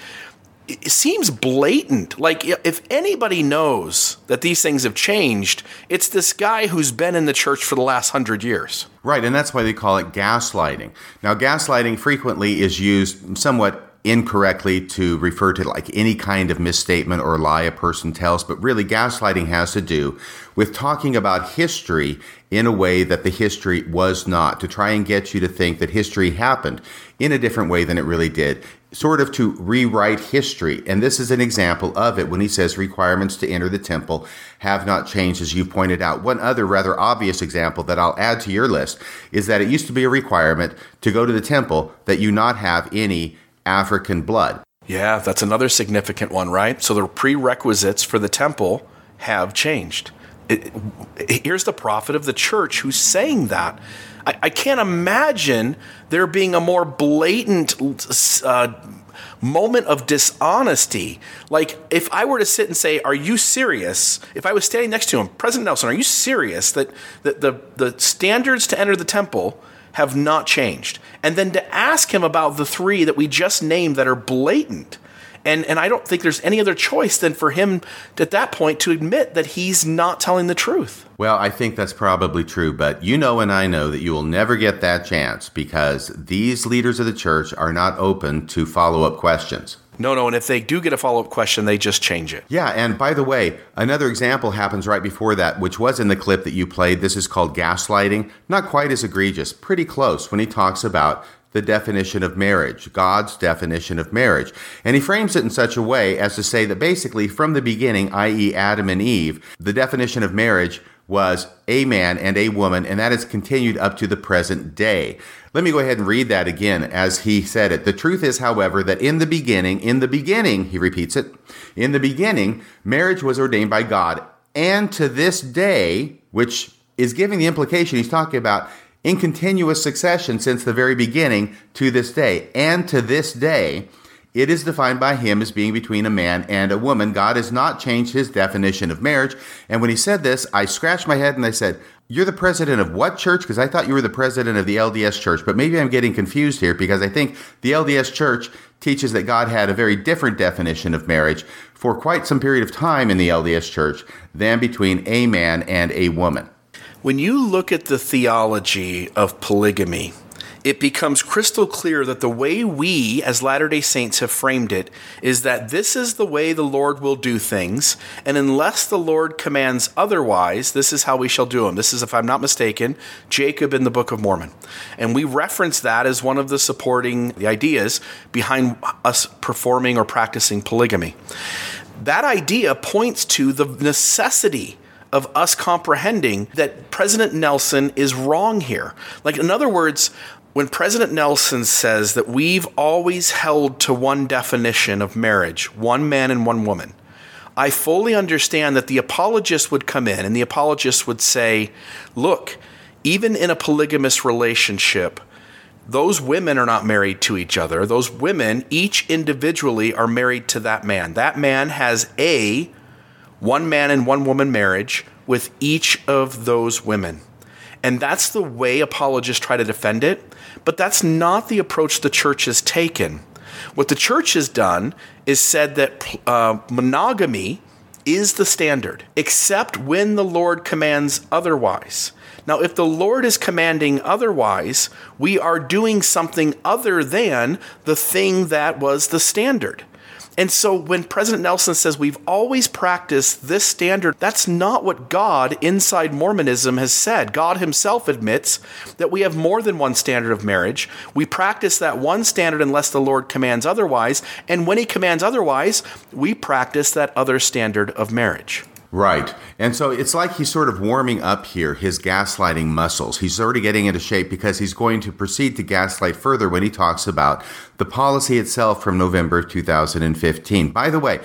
[SPEAKER 2] it seems blatant. Like, if anybody knows that these things have changed, it's this guy who's been in the church for the last hundred years.
[SPEAKER 1] Right, and that's why they call it gaslighting. Now, gaslighting frequently is used somewhat incorrectly to refer to like any kind of misstatement or lie a person tells, but really gaslighting has to do with talking about history in a way that the history was not, to try and get you to think that history happened in a different way than it really did. Sort of to rewrite history. And this is an example of it when he says requirements to enter the temple have not changed, as you pointed out. One other rather obvious example that I'll add to your list is that it used to be a requirement to go to the temple that you not have any African blood.
[SPEAKER 2] Yeah, that's another significant one, right? So the prerequisites for the temple have changed. It, it, here's the prophet of the church who's saying that. I, I can't imagine there being a more blatant uh, moment of dishonesty. Like, if I were to sit and say, Are you serious? If I was standing next to him, President Nelson, are you serious that, that the, the standards to enter the temple have not changed? And then to ask him about the three that we just named that are blatant and and I don't think there's any other choice than for him at that point to admit that he's not telling the truth.
[SPEAKER 1] Well, I think that's probably true, but you know and I know that you will never get that chance because these leaders of the church are not open to follow-up questions.
[SPEAKER 2] No, no, and if they do get a follow up question, they just change it.
[SPEAKER 1] Yeah, and by the way, another example happens right before that, which was in the clip that you played. This is called gaslighting. Not quite as egregious, pretty close when he talks about the definition of marriage, God's definition of marriage. And he frames it in such a way as to say that basically from the beginning, i.e., Adam and Eve, the definition of marriage was a man and a woman, and that has continued up to the present day. Let me go ahead and read that again as he said it. The truth is, however, that in the beginning, in the beginning, he repeats it, in the beginning, marriage was ordained by God. And to this day, which is giving the implication he's talking about in continuous succession since the very beginning to this day. And to this day, it is defined by him as being between a man and a woman. God has not changed his definition of marriage. And when he said this, I scratched my head and I said, You're the president of what church? Because I thought you were the president of the LDS church. But maybe I'm getting confused here because I think the LDS church teaches that God had a very different definition of marriage for quite some period of time in the LDS church than between a man and a woman.
[SPEAKER 2] When you look at the theology of polygamy, it becomes crystal clear that the way we as Latter day Saints have framed it is that this is the way the Lord will do things, and unless the Lord commands otherwise, this is how we shall do them. This is, if I'm not mistaken, Jacob in the Book of Mormon. And we reference that as one of the supporting the ideas behind us performing or practicing polygamy. That idea points to the necessity of us comprehending that President Nelson is wrong here. Like, in other words, when President Nelson says that we've always held to one definition of marriage, one man and one woman, I fully understand that the apologist would come in and the apologist would say, look, even in a polygamous relationship, those women are not married to each other. Those women, each individually, are married to that man. That man has a one man and one woman marriage with each of those women. And that's the way apologists try to defend it, but that's not the approach the church has taken. What the church has done is said that uh, monogamy is the standard, except when the Lord commands otherwise. Now, if the Lord is commanding otherwise, we are doing something other than the thing that was the standard. And so when President Nelson says we've always practiced this standard, that's not what God inside Mormonism has said. God himself admits that we have more than one standard of marriage. We practice that one standard unless the Lord commands otherwise. And when he commands otherwise, we practice that other standard of marriage.
[SPEAKER 1] Right. And so it's like he's sort of warming up here his gaslighting muscles. He's already getting into shape because he's going to proceed to gaslight further when he talks about the policy itself from November of 2015. By the way,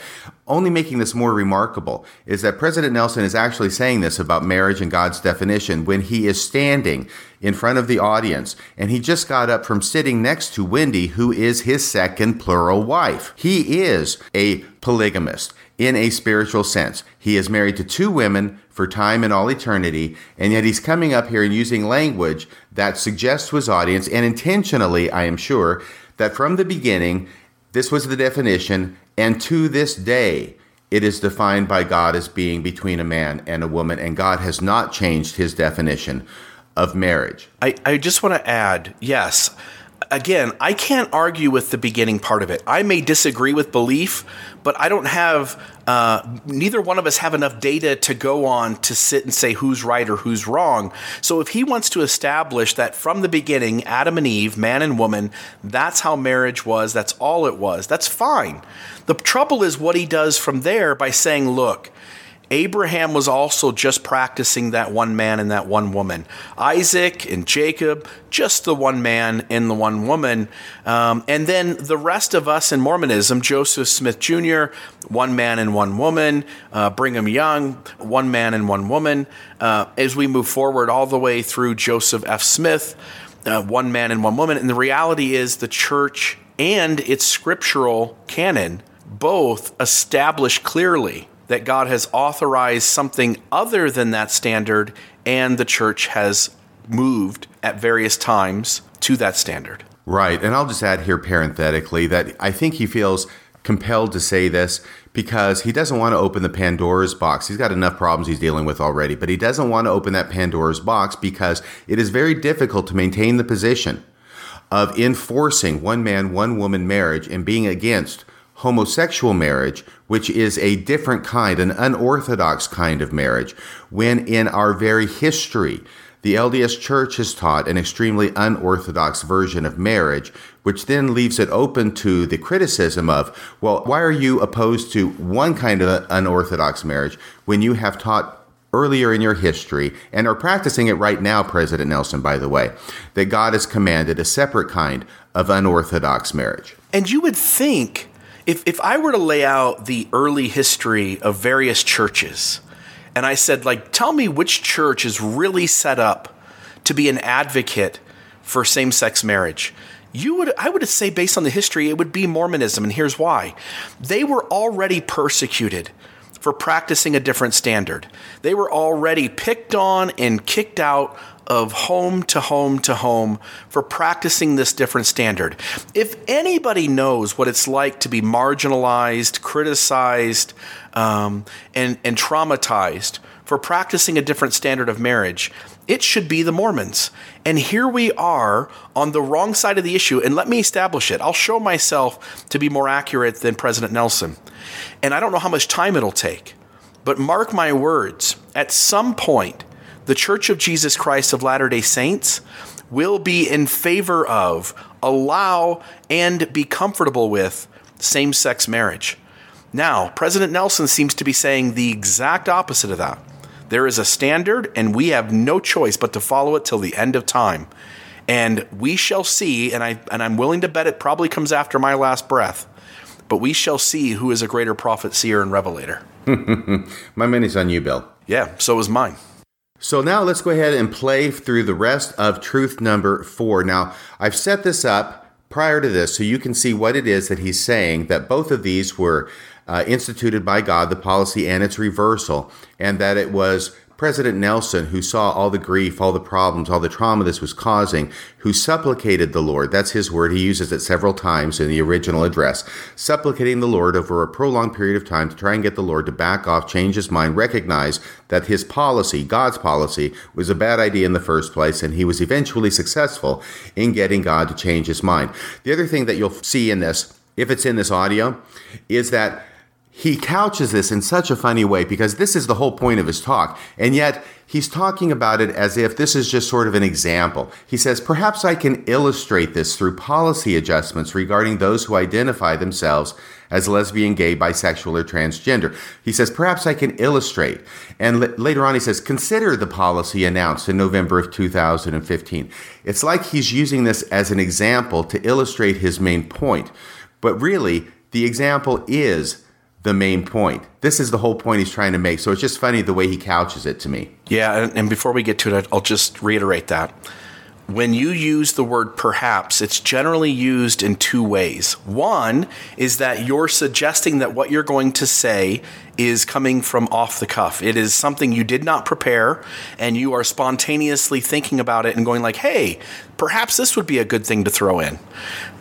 [SPEAKER 1] only making this more remarkable is that President Nelson is actually saying this about marriage and God's definition when he is standing in front of the audience and he just got up from sitting next to Wendy, who is his second plural wife. He is a polygamist in a spiritual sense. He is married to two women for time and all eternity, and yet he's coming up here and using language that suggests to his audience, and intentionally, I am sure, that from the beginning, this was the definition, and to this day, it is defined by God as being between a man and a woman, and God has not changed his definition of marriage.
[SPEAKER 2] I, I just want to add yes, again, I can't argue with the beginning part of it. I may disagree with belief, but I don't have, uh, neither one of us have enough data to go on to sit and say who's right or who's wrong. So if he wants to establish that from the beginning, Adam and Eve, man and woman, that's how marriage was, that's all it was, that's fine. The trouble is what he does from there by saying, look, Abraham was also just practicing that one man and that one woman. Isaac and Jacob, just the one man and the one woman. Um, and then the rest of us in Mormonism, Joseph Smith Jr., one man and one woman, uh, Brigham Young, one man and one woman. Uh, as we move forward all the way through Joseph F. Smith, uh, one man and one woman. And the reality is the church and its scriptural canon both establish clearly that God has authorized something other than that standard, and the church has moved at various times to that standard.
[SPEAKER 1] Right. And I'll just add here parenthetically that I think he feels compelled to say this because he doesn't want to open the Pandora's box. He's got enough problems he's dealing with already, but he doesn't want to open that Pandora's box because it is very difficult to maintain the position of enforcing one man, one woman marriage and being against homosexual marriage, which is a different kind, an unorthodox kind of marriage, when in our very history, the LDS Church has taught an extremely unorthodox version of marriage, which then leaves it open to the criticism of, well, why are you opposed to one kind of unorthodox marriage when you have taught earlier in your history and are practicing it right now, President Nelson, by the way, that God has commanded a separate kind of unorthodox marriage?
[SPEAKER 2] And you would think if, if I were to lay out the early history of various churches, and I said, like, tell me which church is really set up to be an advocate for same sex marriage, you would I would say based on the history, it would be Mormonism, and here's why. They were already persecuted for practicing a different standard. They were already picked on and kicked out of home to home to home for practicing this different standard. If anybody knows what it's like to be marginalized, criticized, um, and, and traumatized for practicing a different standard of marriage, it should be the Mormons. And here we are on the wrong side of the issue. And let me establish it. I'll show myself to be more accurate than President Nelson. And I don't know how much time it'll take, but mark my words, at some point, the Church of Jesus Christ of Latter day Saints will be in favor of, allow, and be comfortable with same sex marriage. Now, President Nelson seems to be saying the exact opposite of that. There is a standard, and we have no choice but to follow it till the end of time. And we shall see, and, I, and I'm willing to bet it probably comes after my last breath, but we shall see who is a greater prophet, seer, and revelator.
[SPEAKER 1] my money's on you, Bill.
[SPEAKER 2] Yeah, so is mine.
[SPEAKER 1] So now let's go ahead and play through the rest of truth number four. Now, I've set this up prior to this so you can see what it is that he's saying that both of these were uh, instituted by God, the policy and its reversal, and that it was President Nelson, who saw all the grief, all the problems, all the trauma this was causing, who supplicated the Lord. That's his word. He uses it several times in the original address. Supplicating the Lord over a prolonged period of time to try and get the Lord to back off, change his mind, recognize that his policy, God's policy, was a bad idea in the first place, and he was eventually successful in getting God to change his mind. The other thing that you'll see in this, if it's in this audio, is that he couches this in such a funny way because this is the whole point of his talk. And yet he's talking about it as if this is just sort of an example. He says, perhaps I can illustrate this through policy adjustments regarding those who identify themselves as lesbian, gay, bisexual, or transgender. He says, perhaps I can illustrate. And l- later on, he says, consider the policy announced in November of 2015. It's like he's using this as an example to illustrate his main point. But really, the example is the main point. This is the whole point he's trying to make. So it's just funny the way he couches it to me.
[SPEAKER 2] Yeah, and, and before we get to it, I'll just reiterate that. When you use the word perhaps, it's generally used in two ways. One is that you're suggesting that what you're going to say is coming from off the cuff. It is something you did not prepare and you are spontaneously thinking about it and going like, "Hey, perhaps this would be a good thing to throw in."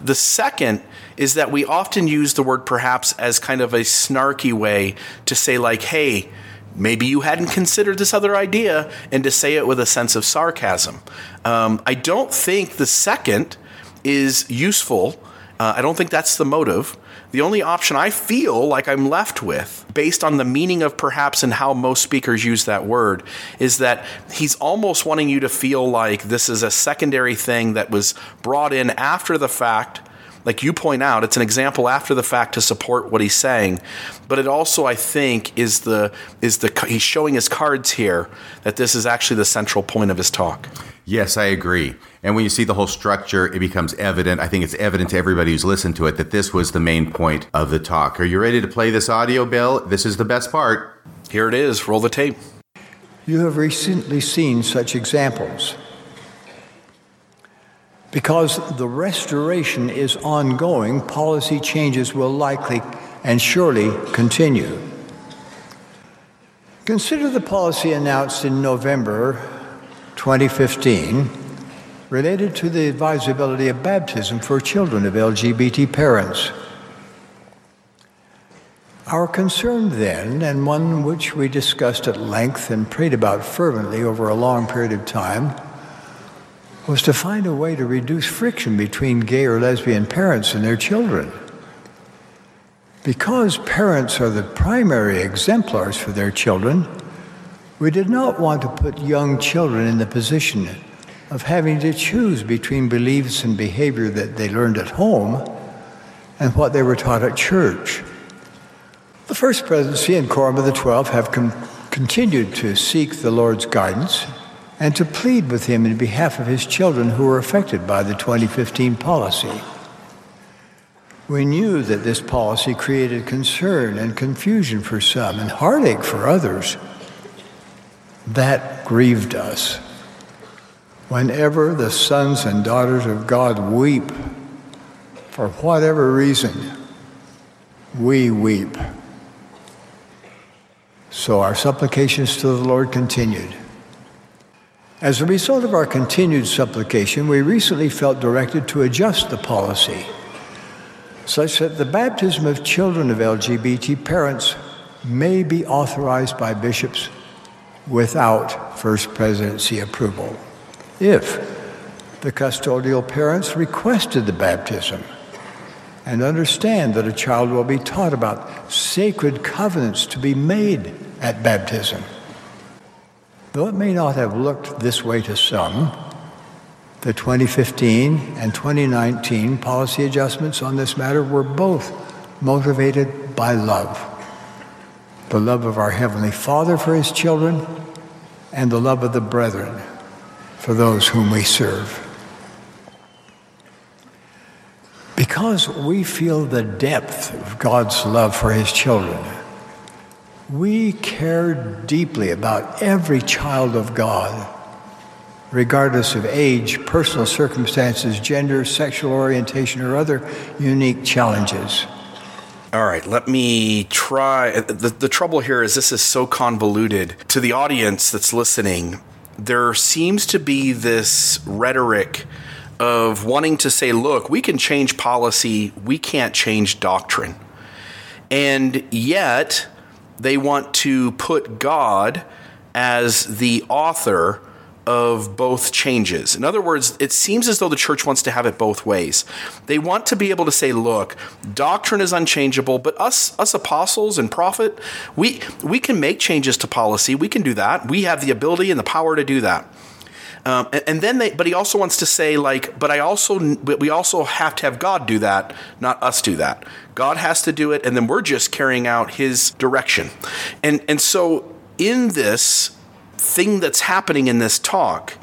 [SPEAKER 2] The second is that we often use the word perhaps as kind of a snarky way to say, like, hey, maybe you hadn't considered this other idea, and to say it with a sense of sarcasm. Um, I don't think the second is useful. Uh, I don't think that's the motive. The only option I feel like I'm left with, based on the meaning of perhaps and how most speakers use that word, is that he's almost wanting you to feel like this is a secondary thing that was brought in after the fact. Like you point out, it's an example after the fact to support what he's saying, but it also, I think, is the is the he's showing his cards here that this is actually the central point of his talk.
[SPEAKER 1] Yes, I agree. And when you see the whole structure, it becomes evident. I think it's evident to everybody who's listened to it that this was the main point of the talk. Are you ready to play this audio, Bill? This is the best part.
[SPEAKER 2] Here it is. Roll the tape.
[SPEAKER 3] You have recently seen such examples. Because the restoration is ongoing, policy changes will likely and surely continue. Consider the policy announced in November 2015 related to the advisability of baptism for children of LGBT parents. Our concern then, and one which we discussed at length and prayed about fervently over a long period of time, was to find a way to reduce friction between gay or lesbian parents and their children. Because parents are the primary exemplars for their children, we did not want to put young children in the position of having to choose between beliefs and behavior that they learned at home and what they were taught at church. The First Presidency and Quorum of the Twelve have com- continued to seek the Lord's guidance and to plead with Him in behalf of His children who were affected by the 2015 policy. We knew that this policy created concern and confusion for some and heartache for others. That grieved us. Whenever the sons and daughters of God weep, for whatever reason, we weep. So our supplications to the Lord continued. As a result of our continued supplication, we recently felt directed to adjust the policy such that the baptism of children of LGBT parents may be authorized by bishops without First Presidency approval if the custodial parents requested the baptism and understand that a child will be taught about sacred covenants to be made at baptism. Though it may not have looked this way to some, the 2015 and 2019 policy adjustments on this matter were both motivated by love the love of our Heavenly Father for His children, and the love of the brethren for those whom we serve. Because we feel the depth of God's love for His children, we care deeply about every child of God, regardless of age, personal circumstances, gender, sexual orientation, or other unique challenges.
[SPEAKER 2] All right, let me try. The, the trouble here is this is so convoluted. To the audience that's listening, there seems to be this rhetoric of wanting to say, look, we can change policy, we can't change doctrine. And yet, they want to put God as the author of both changes. In other words, it seems as though the church wants to have it both ways. They want to be able to say, look, doctrine is unchangeable, but us us apostles and prophet, we we can make changes to policy. We can do that. We have the ability and the power to do that. Um, and, and, then they, but he also wants to say like, but I also, but we also have to have God do that, not us do that. God has to do it, and then we're just carrying out His direction. And and so in this, thing that's happening in this talk,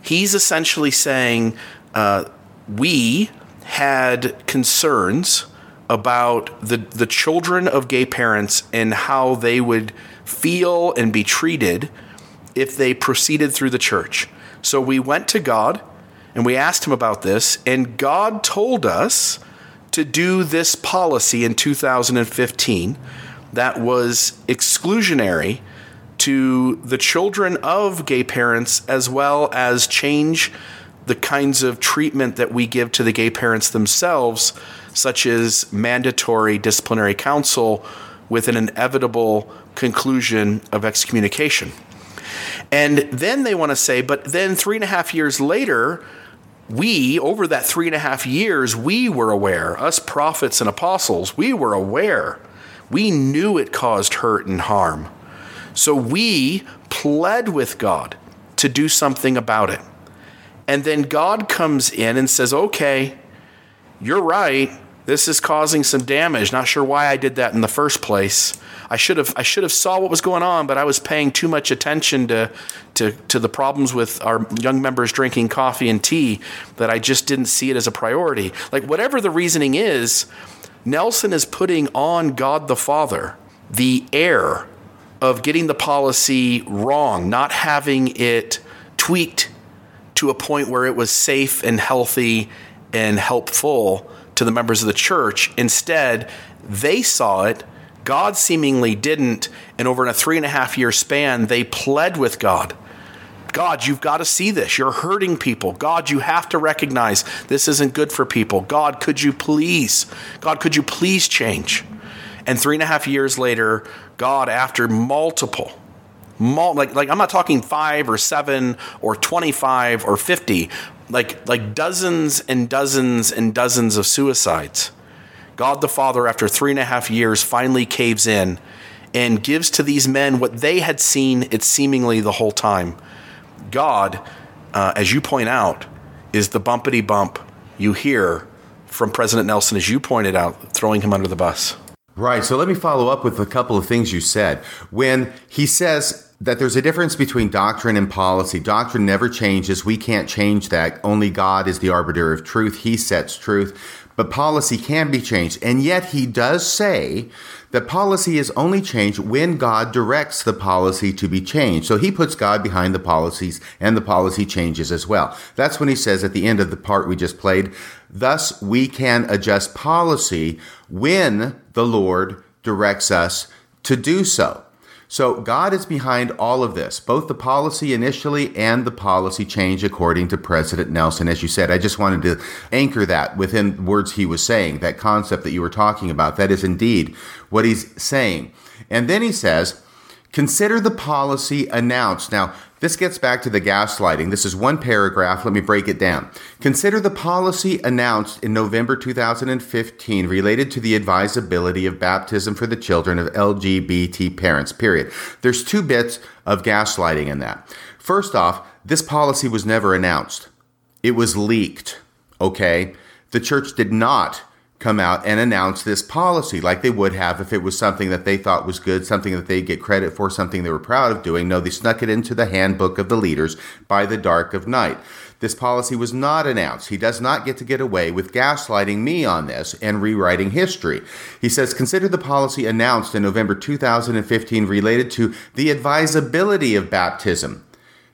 [SPEAKER 2] he's essentially saying uh, we had concerns about the the children of gay parents and how they would feel and be treated if they proceeded through the church. So we went to God and we asked him about this and God told us to do this policy in 2015 that was exclusionary to the children of gay parents as well as change the kinds of treatment that we give to the gay parents themselves, such as mandatory disciplinary counsel with an inevitable conclusion of excommunication. And then they want to say, but then three and a half years later, we, over that three and a half years, we were aware, us prophets and apostles, we were aware. We knew it caused hurt and harm. So we pled with God to do something about it. And then God comes in and says, okay, you're right. This is causing some damage. Not sure why I did that in the first place. I should have I should have saw what was going on, but I was paying too much attention to to to the problems with our young members drinking coffee and tea that I just didn't see it as a priority. Like whatever the reasoning is, Nelson is putting on God the Father the air of getting the policy wrong, not having it tweaked to a point where it was safe and healthy and helpful to the members of the church. Instead, they saw it. God seemingly didn't. And over a three and a half year span, they pled with God. God, you've got to see this. You're hurting people. God, you have to recognize this isn't good for people. God, could you please? God, could you please change? And three and a half years later, God, after multiple, mul- like, like I'm not talking five or seven or 25 or 50, like, like dozens and dozens and dozens of suicides. God the Father, after three and a half years, finally caves in and gives to these men what they had seen it seemingly the whole time. God, uh, as you point out, is the bumpity bump you hear from President Nelson, as you pointed out, throwing him under the bus.
[SPEAKER 1] Right. So let me follow up with a couple of things you said. When he says that there's a difference between doctrine and policy, doctrine never changes. We can't change that. Only God is the arbiter of truth. He sets truth. But policy can be changed. And yet he does say that policy is only changed when God directs the policy to be changed. So he puts God behind the policies and the policy changes as well. That's when he says at the end of the part we just played, thus we can adjust policy when the Lord directs us to do so. So God is behind all of this, both the policy initially and the policy change according to President Nelson. As you said, I just wanted to anchor that within words he was saying, that concept that you were talking about. That is indeed what he's saying. And then he says, consider the policy announced. Now, this gets back to the gaslighting. This is one paragraph. Let me break it down. Consider the policy announced in November 2015 related to the advisability of baptism for the children of LGBT parents, period. There's two bits of gaslighting in that. First off, this policy was never announced. It was leaked, okay? The church did not come out and announce this policy like they would have if it was something that they thought was good, something that they get credit for, something they were proud of doing. No, they snuck it into the handbook of the leaders by the dark of night. This policy was not announced. He does not get to get away with gaslighting me on this and rewriting history. He says, consider the policy announced in November 2015 related to the advisability of baptism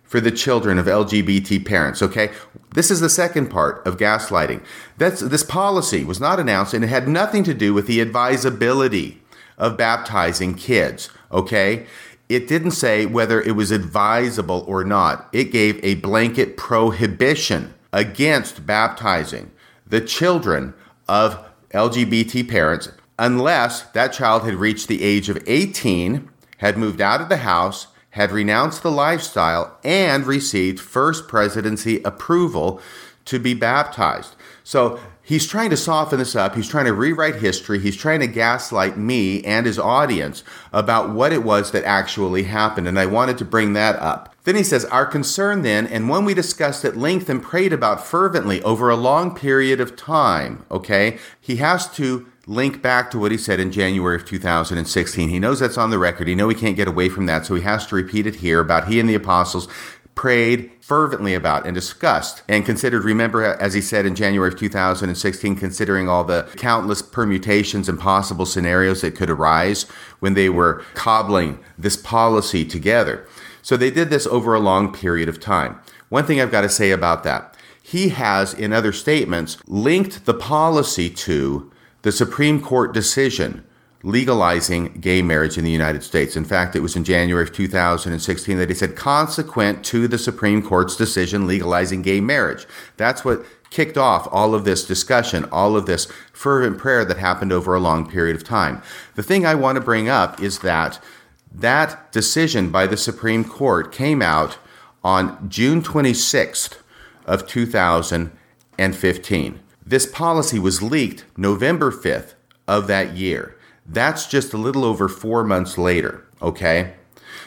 [SPEAKER 1] for the children of LGBT parents. Okay, this is the second part of gaslighting. That's this policy was not announced and it had nothing to do with the advisability of baptizing kids. Okay, it didn't say whether it was advisable or not. It gave a blanket prohibition against baptizing the children of LGBT parents unless that child had reached the age of 18, had moved out of the house, had renounced the lifestyle, and received first presidency approval to be baptized. So he's trying to soften this up. He's trying to rewrite history. He's trying to gaslight me and his audience about what it was that actually happened. And I wanted to bring that up. Then he says, Our concern then, and one we discussed at length and prayed about fervently over a long period of time, okay? He has to link back to what he said in January of 2016. He knows that's on the record. He knows he can't get away from that, so he has to repeat it here about he and the apostles prayed fervently about and discussed and considered. Remember, as he said in January of 2016, considering all the countless permutations and possible scenarios that could arise when they were cobbling this policy together. So they did this over a long period of time. One thing I've got to say about that he has, in other statements, linked the policy to the Supreme Court decision legalizing gay marriage in the United States. In fact, it was in January of 2016 that he said, consequent to the Supreme Court's decision legalizing gay marriage. That's what kicked off all of this discussion, all of this fervent prayer that happened over a long period of time. The thing I want to bring up is that that decision by the Supreme Court came out on June 26th of 2015. This policy was leaked November 5th of that year. That's just a little over four months later, okay?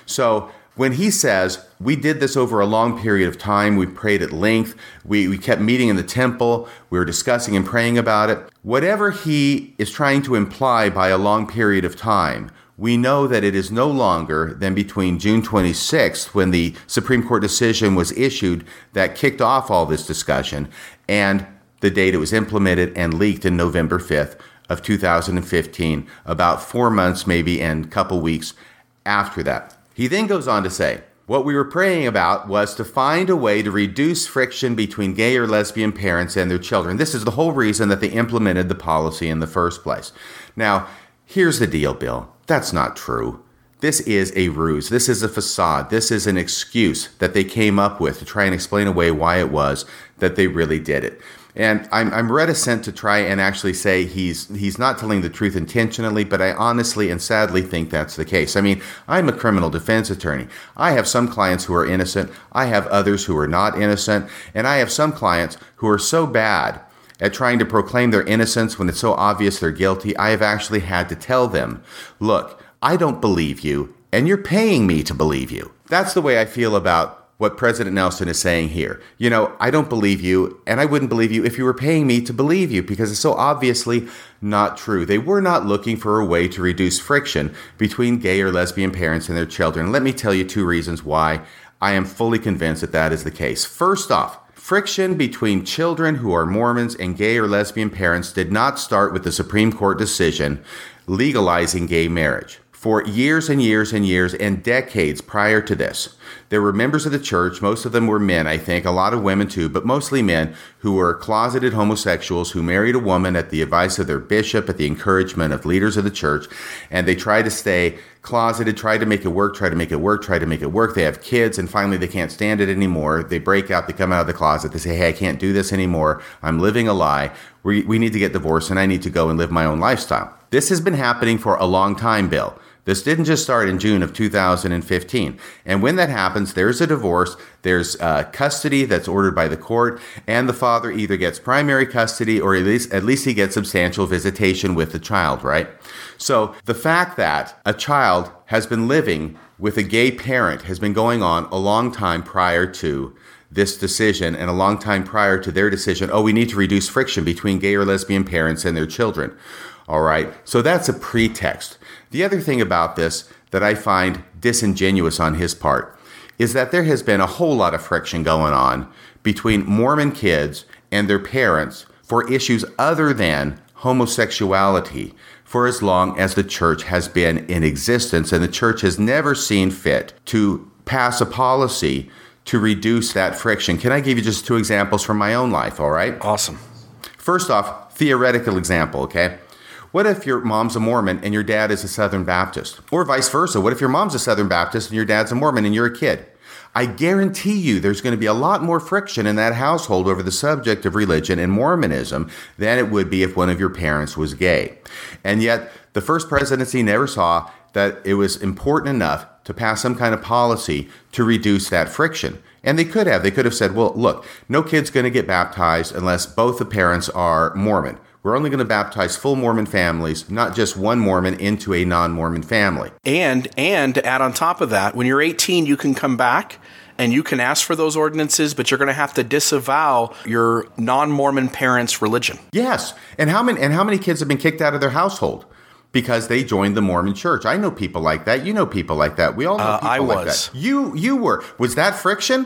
[SPEAKER 1] So when he says, We did this over a long period of time, we prayed at length, we, we kept meeting in the temple, we were discussing and praying about it, whatever he is trying to imply by a long period of time, we know that it is no longer than between June 26th, when the Supreme Court decision was issued that kicked off all this discussion, and the date it was implemented and leaked in November 5th of 2015, about four months maybe and a couple weeks after that. He then goes on to say, what we were praying about was to find a way to reduce friction between gay or lesbian parents and their children. This is the whole reason that they implemented the policy in the first place. Now, here's the deal, Bill. That's not true. This is a ruse. This is a facade. This is an excuse that they came up with to try and explain away why it was that they really did it. And I'm, I'm reticent to try and actually say he's he's not telling the truth intentionally, but I honestly and sadly think that's the case. I mean, I'm a criminal defense attorney. I have some clients who are innocent. I have others who are not innocent, and I have some clients who are so bad at trying to proclaim their innocence when it's so obvious they're guilty. I have actually had to tell them, "Look, I don't believe you, and you're paying me to believe you." That's the way I feel about what President Nelson is saying here. You know, I don't believe you, and I wouldn't believe you if you were paying me to believe you because it's so obviously not true. They were not looking for a way to reduce friction between gay or lesbian parents and their children. Let me tell you two reasons why I am fully convinced that that is the case. First off, friction between children who are Mormons and gay or lesbian parents did not start with the Supreme Court decision legalizing gay marriage. For years and years and years and decades prior to this, there were members of the church, most of them were men, I think, a lot of women too, but mostly men, who were closeted homosexuals who married a woman at the advice of their bishop, at the encouragement of leaders of the church, and they tried to stay closeted, tried to make it work, try to make it work, try to make it work. They have kids, and finally they can't stand it anymore. They break out, they come out of the closet, they say, Hey, I can't do this anymore. I'm living a lie. We, we need to get divorced, and I need to go and live my own lifestyle. This has been happening for a long time, Bill. This didn't just start in June of 2015. And when that happens, there's a divorce, there's uh, custody that's ordered by the court, and the father either gets primary custody or at least, at least he gets substantial visitation with the child, right? So the fact that a child has been living with a gay parent has been going on a long time prior to this decision and a long time prior to their decision oh, we need to reduce friction between gay or lesbian parents and their children. All right, so that's a pretext. The other thing about this that I find disingenuous on his part is that there has been a whole lot of friction going on between Mormon kids and their parents for issues other than homosexuality for as long as the church has been in existence. And the church has never seen fit to pass a policy to reduce that friction. Can I give you just two examples from my own life? All right.
[SPEAKER 2] Awesome.
[SPEAKER 1] First off, theoretical example, okay? What if your mom's a Mormon and your dad is a Southern Baptist? Or vice versa. What if your mom's a Southern Baptist and your dad's a Mormon and you're a kid? I guarantee you there's going to be a lot more friction in that household over the subject of religion and Mormonism than it would be if one of your parents was gay. And yet, the first presidency never saw that it was important enough to pass some kind of policy to reduce that friction. And they could have. They could have said, well, look, no kid's going to get baptized unless both the parents are Mormon. We're only going to baptize full Mormon families, not just one Mormon into a non-Mormon family.
[SPEAKER 2] And and to add on top of that, when you're 18, you can come back and you can ask for those ordinances, but you're going to have to disavow your non-Mormon parents' religion.
[SPEAKER 1] Yes. And how many and how many kids have been kicked out of their household? because they joined the Mormon Church. I know people like that. You know people like that. We all know
[SPEAKER 2] Uh,
[SPEAKER 1] people
[SPEAKER 2] I
[SPEAKER 1] like
[SPEAKER 2] was.
[SPEAKER 1] that. You you were. Was that friction?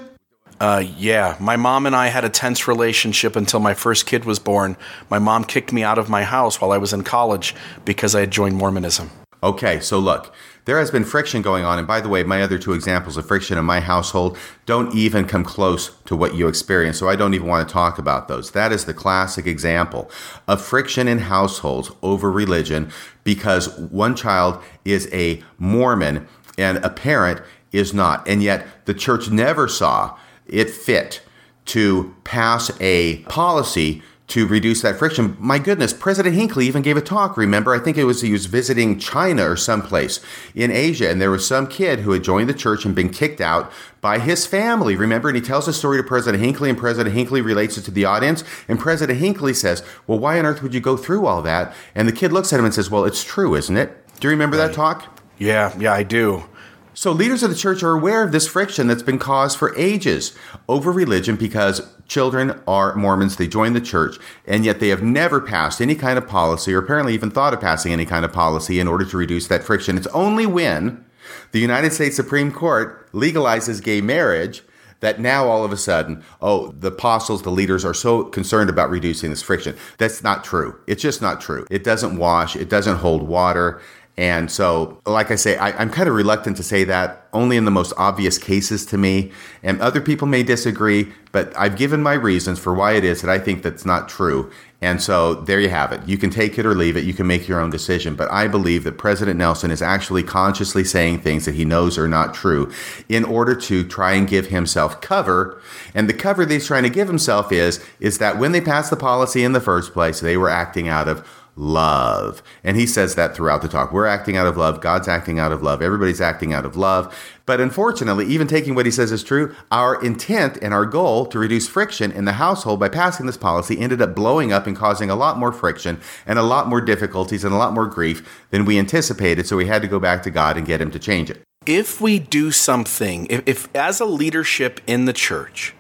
[SPEAKER 2] Uh, yeah, my mom and I had a tense relationship until my first kid was born. My mom kicked me out of my house while I was in college because I had joined Mormonism.
[SPEAKER 1] Okay, so look, there has been friction going on. And by the way, my other two examples of friction in my household don't even come close to what you experienced. So I don't even want to talk about those. That is the classic example of friction in households over religion because one child is a Mormon and a parent is not. And yet the church never saw it fit to pass a policy to reduce that friction. My goodness, President Hinckley even gave a talk. Remember, I think it was he was visiting China or someplace in Asia, and there was some kid who had joined the church and been kicked out by his family. Remember, and he tells the story to President Hinckley, and President Hinckley relates it to the audience. And President Hinckley says, Well, why on earth would you go through all that? And the kid looks at him and says, Well, it's true, isn't it? Do you remember right. that talk?
[SPEAKER 2] Yeah, yeah, I do.
[SPEAKER 1] So, leaders of the church are aware of this friction that's been caused for ages over religion because children are Mormons. They join the church, and yet they have never passed any kind of policy or apparently even thought of passing any kind of policy in order to reduce that friction. It's only when the United States Supreme Court legalizes gay marriage that now all of a sudden, oh, the apostles, the leaders are so concerned about reducing this friction. That's not true. It's just not true. It doesn't wash, it doesn't hold water. And so, like I say, I, am kind of reluctant to say that only in the most obvious cases to me. And other people may disagree, but I've given my reasons for why it is that I think that's not true. And so there you have it. You can take it or leave it. You can make your own decision. But I believe that President Nelson is actually consciously saying things that he knows are not true in order to try and give himself cover. And the cover that he's trying to give himself is, is that when they passed the policy in the first place, they were acting out of love. And he says that throughout the talk. We're acting out of love. God's acting out of love. Everybody's acting out of love. But unfortunately, even taking what he says is true, our intent and our goal to reduce friction in the household by passing this policy ended up blowing up and causing a lot more friction and a lot more difficulties and a lot more grief than we anticipated. So we had to go back to God and get him to change it.
[SPEAKER 2] If we do something, if, if as a leadership in the church,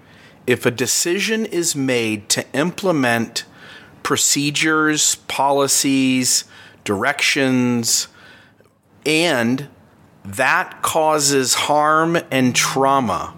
[SPEAKER 2] if a decision is made to implement procedures, policies, directions, and that causes harm and trauma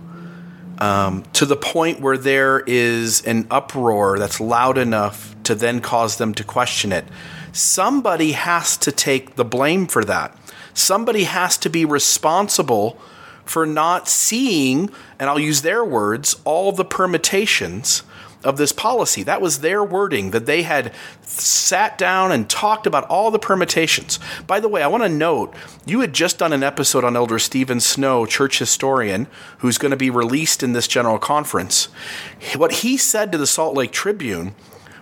[SPEAKER 2] um, to the point where there is an uproar that's loud enough to then cause them to question it. Somebody has to take the blame for that. Somebody has to be responsible for not seeing, and I'll use their words, all the permutations of this policy. That was their wording, that they had sat down and talked about all the permutations. By the way, I want to note you had just done an episode on Elder Steven Snow, church historian, who's going to be released in this general conference. What he said to the Salt Lake Tribune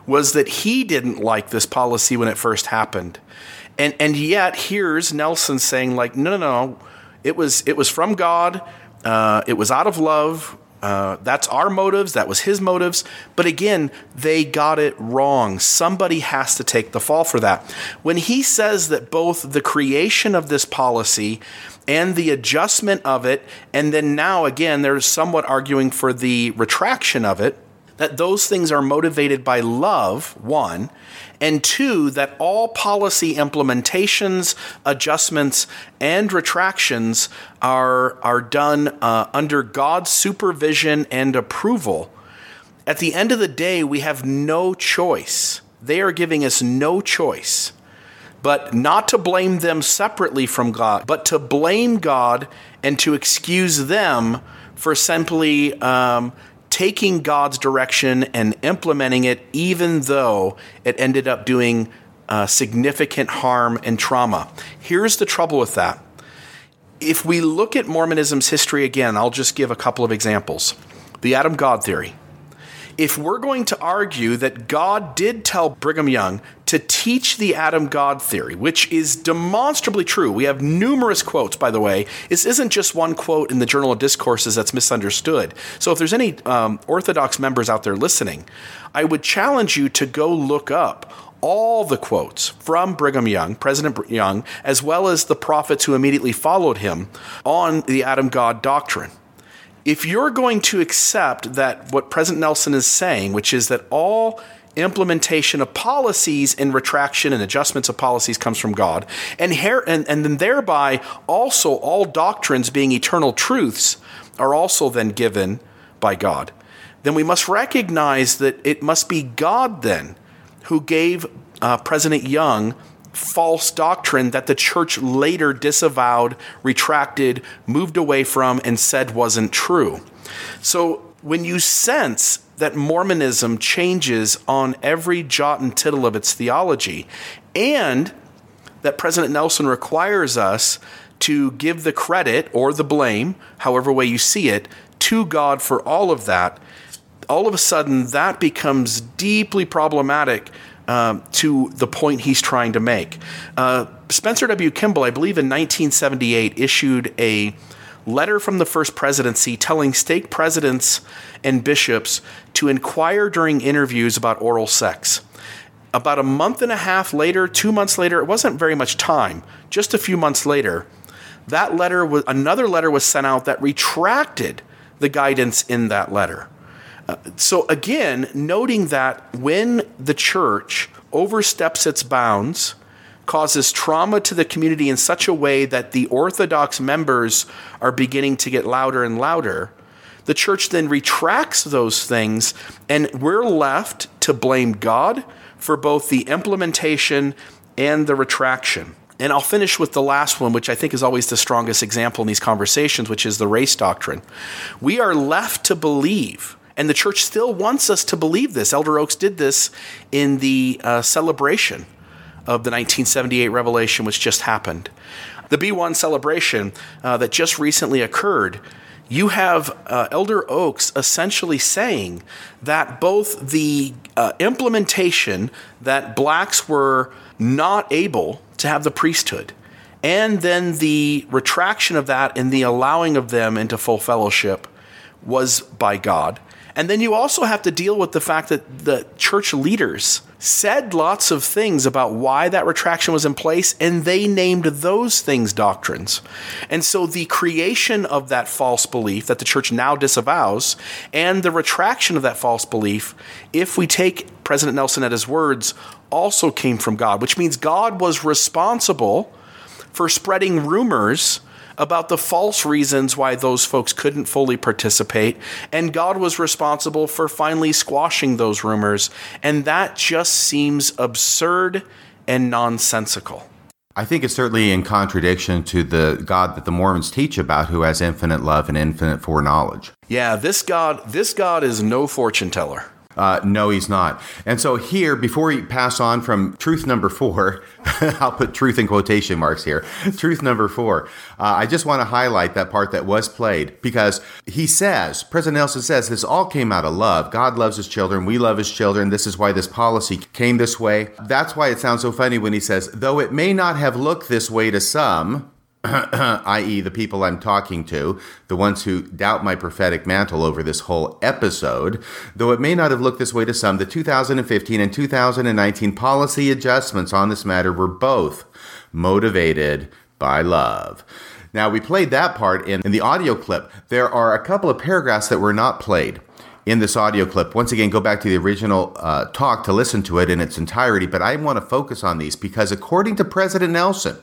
[SPEAKER 2] was that he didn't like this policy when it first happened. And, and yet, here's Nelson saying, like, no, no, no, it was, it was from God. Uh, it was out of love. Uh, that's our motives. That was his motives. But again, they got it wrong. Somebody has to take the fall for that. When he says that both the creation of this policy and the adjustment of it, and then now again, they're somewhat arguing for the retraction of it, that those things are motivated by love, one, and two, that all policy implementations, adjustments, and retractions are, are done uh, under God's supervision and approval. At the end of the day, we have no choice. They are giving us no choice but not to blame them separately from God, but to blame God and to excuse them for simply um, taking God's direction and implementing it, even though it ended up doing uh, significant harm and trauma. Here's the trouble with that. If we look at Mormonism's history again, I'll just give a couple of examples. The Adam God theory if we're going to argue that God did tell Brigham Young to teach the Adam God theory, which is demonstrably true, we have numerous quotes, by the way. This isn't just one quote in the Journal of Discourses that's misunderstood. So if there's any um, Orthodox members out there listening, I would challenge you to go look up all the quotes from Brigham Young, President Young, as well as the prophets who immediately followed him on the Adam God doctrine if you're going to accept that what President Nelson is saying, which is that all implementation of policies and retraction and adjustments of policies comes from God, and, her- and, and then thereby also all doctrines being eternal truths are also then given by God, then we must recognize that it must be God then who gave uh, President Young false doctrine that the church later disavowed, retracted, moved away from, and said wasn't true. So when you sense that Mormonism changes on every jot and tittle of its theology, and that President Nelson requires us to give the credit or the blame, however way you see it, to God for all of that, all of a sudden that becomes deeply problematic um, to the point he's trying to make. Uh, Spencer W. Kimball, I believe in 1978, issued a letter from the first presidency telling stake presidents and bishops to inquire during interviews about oral sex. About a month and a half later, two months later, it wasn't very much time, just a few months later, that letter was another letter was sent out that retracted the guidance in that letter. So again, noting that when the church oversteps its bounds, causes trauma to the community in such a way that the Orthodox members are beginning to get louder and louder, the church then retracts those things, and we're left to blame God for both the implementation and the retraction. And I'll finish with the last one, which I think is always the strongest example in these conversations, which is the race doctrine. We are left to believe, and the church still wants us to believe this. Elder Oaks did this in the uh, celebration of the 1978 revelation, which just happened. The Be One celebration uh, that just recently occurred you have uh, Elder Oaks essentially saying that both the uh, implementation that blacks were not able to have the priesthood, and then the retraction of that and the allowing of them into full fellowship was by God. And then you also have to deal with the fact that the church leaders said lots of things about why that retraction was in place, and they named those things doctrines. And so the creation of that false belief that the church now disavows, and the retraction of that false belief, if we take President Nelson at his words, also came from God, which means God was responsible for spreading rumors about the false reasons why those folks couldn't fully participate, and God was responsible for finally squashing those rumors, and that just seems absurd and nonsensical.
[SPEAKER 1] I think it's certainly in contradiction to the God that the Mormons teach about who has infinite love and infinite foreknowledge.
[SPEAKER 2] Yeah, this God this God is no fortune teller.
[SPEAKER 1] Uh, no, he's not. And so here, before we pass on from truth number four, I'll put truth in quotation marks here. Truth number four. Uh, I just want to highlight that part that was played because he says, President Nelson says, this all came out of love. God loves his children. We love his children. This is why this policy came this way. That's why it sounds so funny when he says, though it may not have looked this way to some, i.e., the people I'm talking to, the ones who doubt my prophetic mantle over this whole episode, though it may not have looked this way to some, the 2015 and 2019 policy adjustments on this matter were both motivated by love. Now, we played that part in, in the audio clip. There are a couple of paragraphs that were not played in this audio clip. Once again, go back to the original uh, talk to listen to it in its entirety, but I want to focus on these because, according to President Nelson,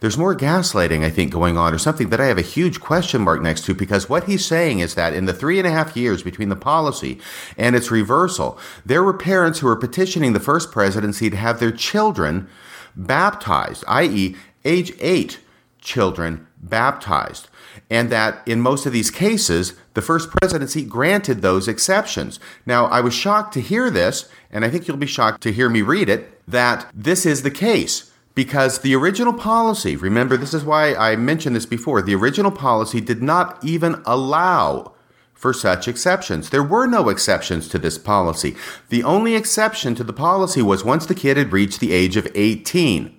[SPEAKER 1] there's more gaslighting, I think, going on, or something that I have a huge question mark next to, because what he's saying is that in the three and a half years between the policy and its reversal, there were parents who were petitioning the first presidency to have their children baptized, i.e., age eight children baptized. And that in most of these cases, the first presidency granted those exceptions. Now, I was shocked to hear this, and I think you'll be shocked to hear me read it, that this is the case because the original policy, remember, this is why I mentioned this before, the original policy did not even allow for such exceptions. There were no exceptions to this policy. The only exception to the policy was once the kid had reached the age of 18.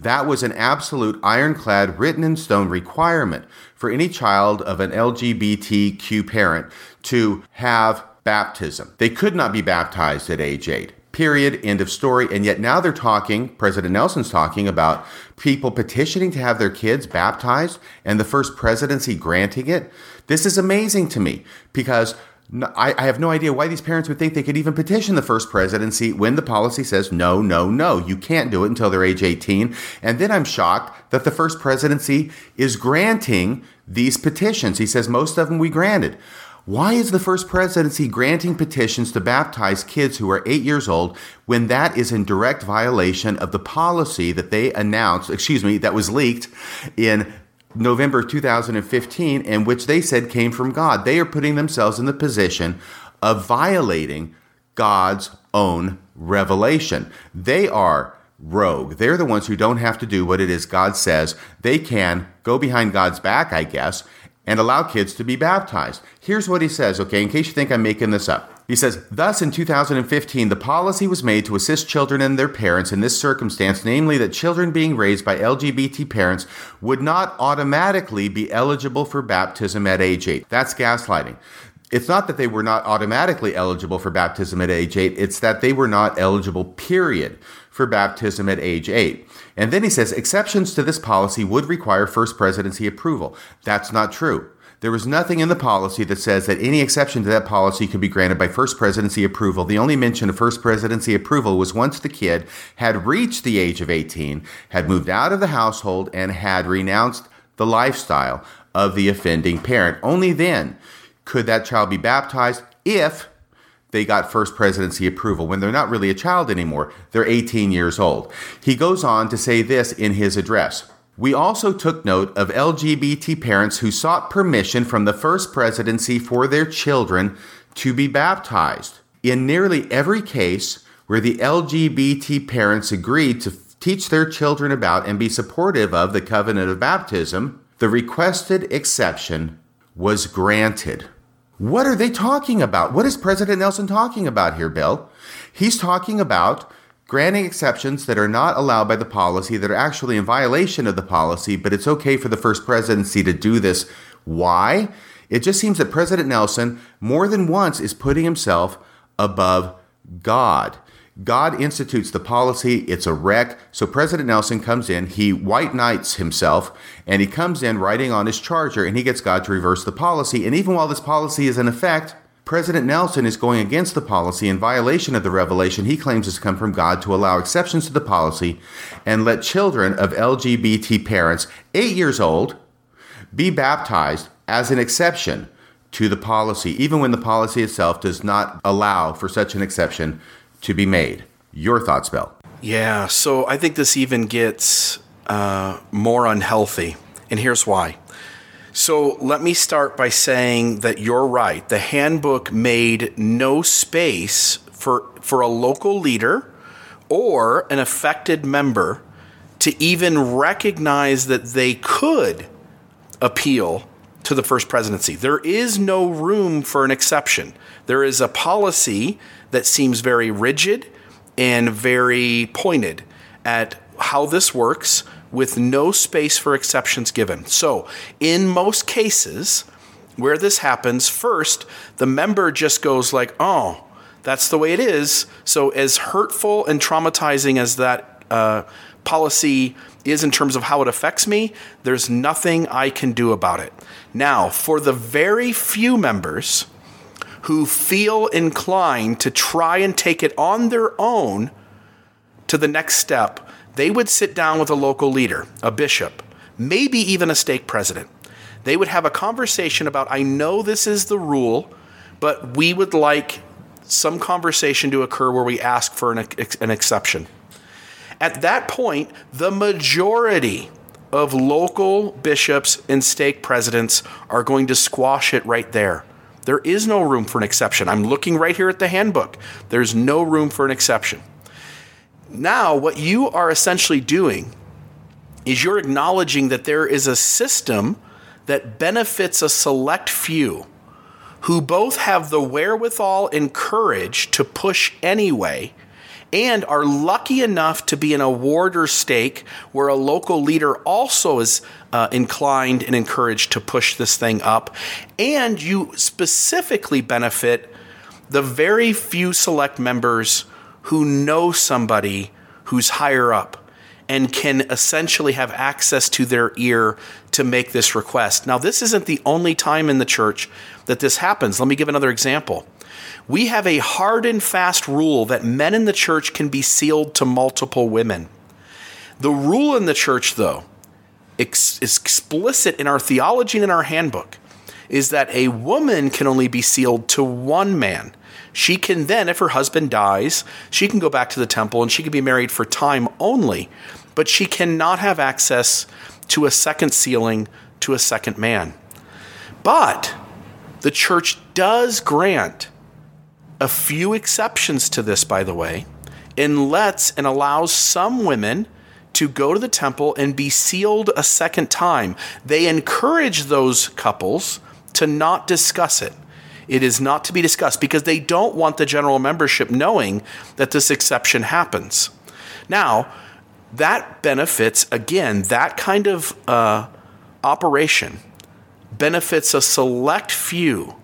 [SPEAKER 1] That was an absolute ironclad, written in stone requirement for any child of an LGBTQ parent to have baptism. They could not be baptized at age 8. Period. End of story. And yet now they're talking, President Nelson's talking about people petitioning to have their kids baptized and the first presidency granting it. This is amazing to me because I, I, have no idea why these parents would think they could even petition the first presidency when the policy says no, no, no, you can't do it until they're age 18. And then I'm shocked that the first presidency is granting these petitions. He says most of them we granted. Why is the first presidency granting petitions to baptize kids who are eight years old when that is in direct violation of the policy that they announced, excuse me, that was leaked in November 2015 and which they said came from God? They are putting themselves in the position of violating God's own revelation. They are rogue. They're the ones who don't have to do what it is God says. They can go behind God's back, I guess, and allow kids to be baptized. Here's what he says, okay, in case you think I'm making this up. He says, Thus, in 2015, the policy was made to assist children and their parents in this circumstance, namely that children being raised by LGBT parents would not automatically be eligible for baptism at age 8. That's gaslighting. It's not that they were not automatically eligible for baptism at age 8, it's that they were not eligible, period, for baptism at age 8. And then he says, exceptions to this policy would require First Presidency approval. That's not true. There was nothing in the policy that says that any exception to that policy could be granted by First Presidency approval. The only mention of First Presidency approval was once the kid had reached the age of 18, had moved out of the household, and had renounced the lifestyle of the offending parent. Only then could that child be baptized if they got first presidency approval when they're not really a child anymore. They're 18 years old. He goes on to say this in his address. We also took note of LGBT parents who sought permission from the First Presidency for their children to be baptized. In nearly every case where the LGBT parents agreed to teach their children about and be supportive of the covenant of baptism, the requested exception was granted. What are they talking about? What is President Nelson talking about here, Bill? He's talking about granting exceptions that are not allowed by the policy, that are actually in violation of the policy, but it's okay for the first presidency to do this. Why? It just seems that President Nelson, more than once, is putting himself above God. God institutes the policy, it's a wreck. So President Nelson comes in, he white knights himself, and he comes in riding on his charger, and he gets God to reverse the policy. And even while this policy is in effect, President Nelson is going against the policy in violation of the revelation he claims has come from God to allow exceptions to the policy and let children of LGBT parents, eight years old, be baptized as an exception to the policy, even when the policy itself does not allow for such an exception to be made. Your thoughts, Bill?
[SPEAKER 2] Yeah, so I think this even gets uh, more unhealthy, and here's why. So let me start by saying that you're right. The handbook made no space for, for a local leader or an affected member to even recognize that they could appeal to the first presidency. There is no room for an exception. There is a policy that seems very rigid and very pointed at how this works with no space for exceptions given. So, in most cases where this happens, first, the member just goes like, "Oh, that's the way it is." So, as hurtful and traumatizing as that uh, policy is in terms of how it affects me, there's nothing I can do about it. Now, for the very few members who feel inclined to try and take it on their own to the next step, they would sit down with a local leader, a bishop, maybe even a stake president. They would have a conversation about, I know this is the rule, but we would like some conversation to occur where we ask for an, an exception. At that point, the majority of local bishops and stake presidents are going to squash it right there. There is no room for an exception. I'm looking right here at the handbook. There's no room for an exception. Now, what you are essentially doing is you're acknowledging that there is a system that benefits a select few who both have the wherewithal and courage to push anyway and are lucky enough to be in a ward or stake where a local leader also is uh, inclined and encouraged to push this thing up. And you specifically benefit the very few select members who know somebody who's higher up and can essentially have access to their ear to make this request. Now, this isn't the only time in the church that this happens. Let me give another example. We have a hard and fast rule that men in the church can be sealed to multiple women. The rule in the church, though, is explicit in our theology and in our handbook, is that a woman can only be sealed to one man. She can then, if her husband dies, she can go back to the temple and she can be married for time only, but she cannot have access to a second sealing to a second man. But the church does grant a few exceptions to this, by the way, and lets and allows some women to go to the temple and be sealed a second time. They encourage those couples to not discuss it It is not to be discussed because they don't want the general membership knowing that this exception happens. Now, that benefits, again, that kind of uh, operation benefits a select few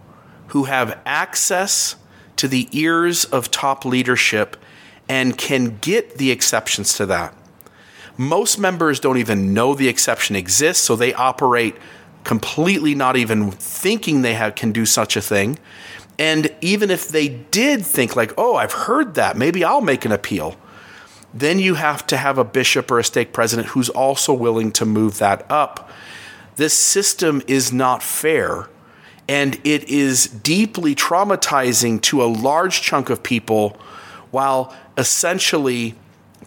[SPEAKER 2] who have access to the ears of top leadership and can get the exceptions to that. Most members don't even know the exception exists, so they operate completely not even thinking they have, can do such a thing. And even if they did think, like, oh, I've heard that, maybe I'll make an appeal, then you have to have a bishop or a stake president who's also willing to move that up. This system is not fair and it is deeply traumatizing to a large chunk of people while essentially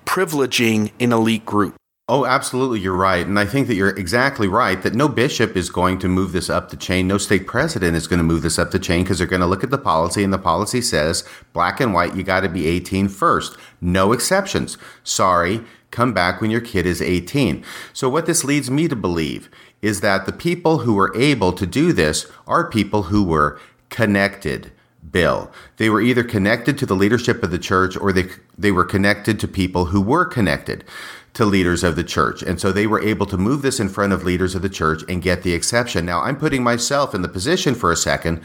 [SPEAKER 2] privileging an elite group.
[SPEAKER 1] Oh, absolutely, you're right. And I think that you're exactly right that no bishop is going to move this up the chain. No stake president is going to move this up the chain because they're going to look at the policy, and the policy says black and white, you got to be 18 first. No exceptions. Sorry, come back when your kid is 18. So, what this leads me to believe is that the people who were able to do this are people who were connected. Bill. They were either connected to the leadership of the church or they, they were connected to people who were connected to leaders of the church. And so they were able to move this in front of leaders of the church and get the exception. Now, I'm putting myself in the position for a second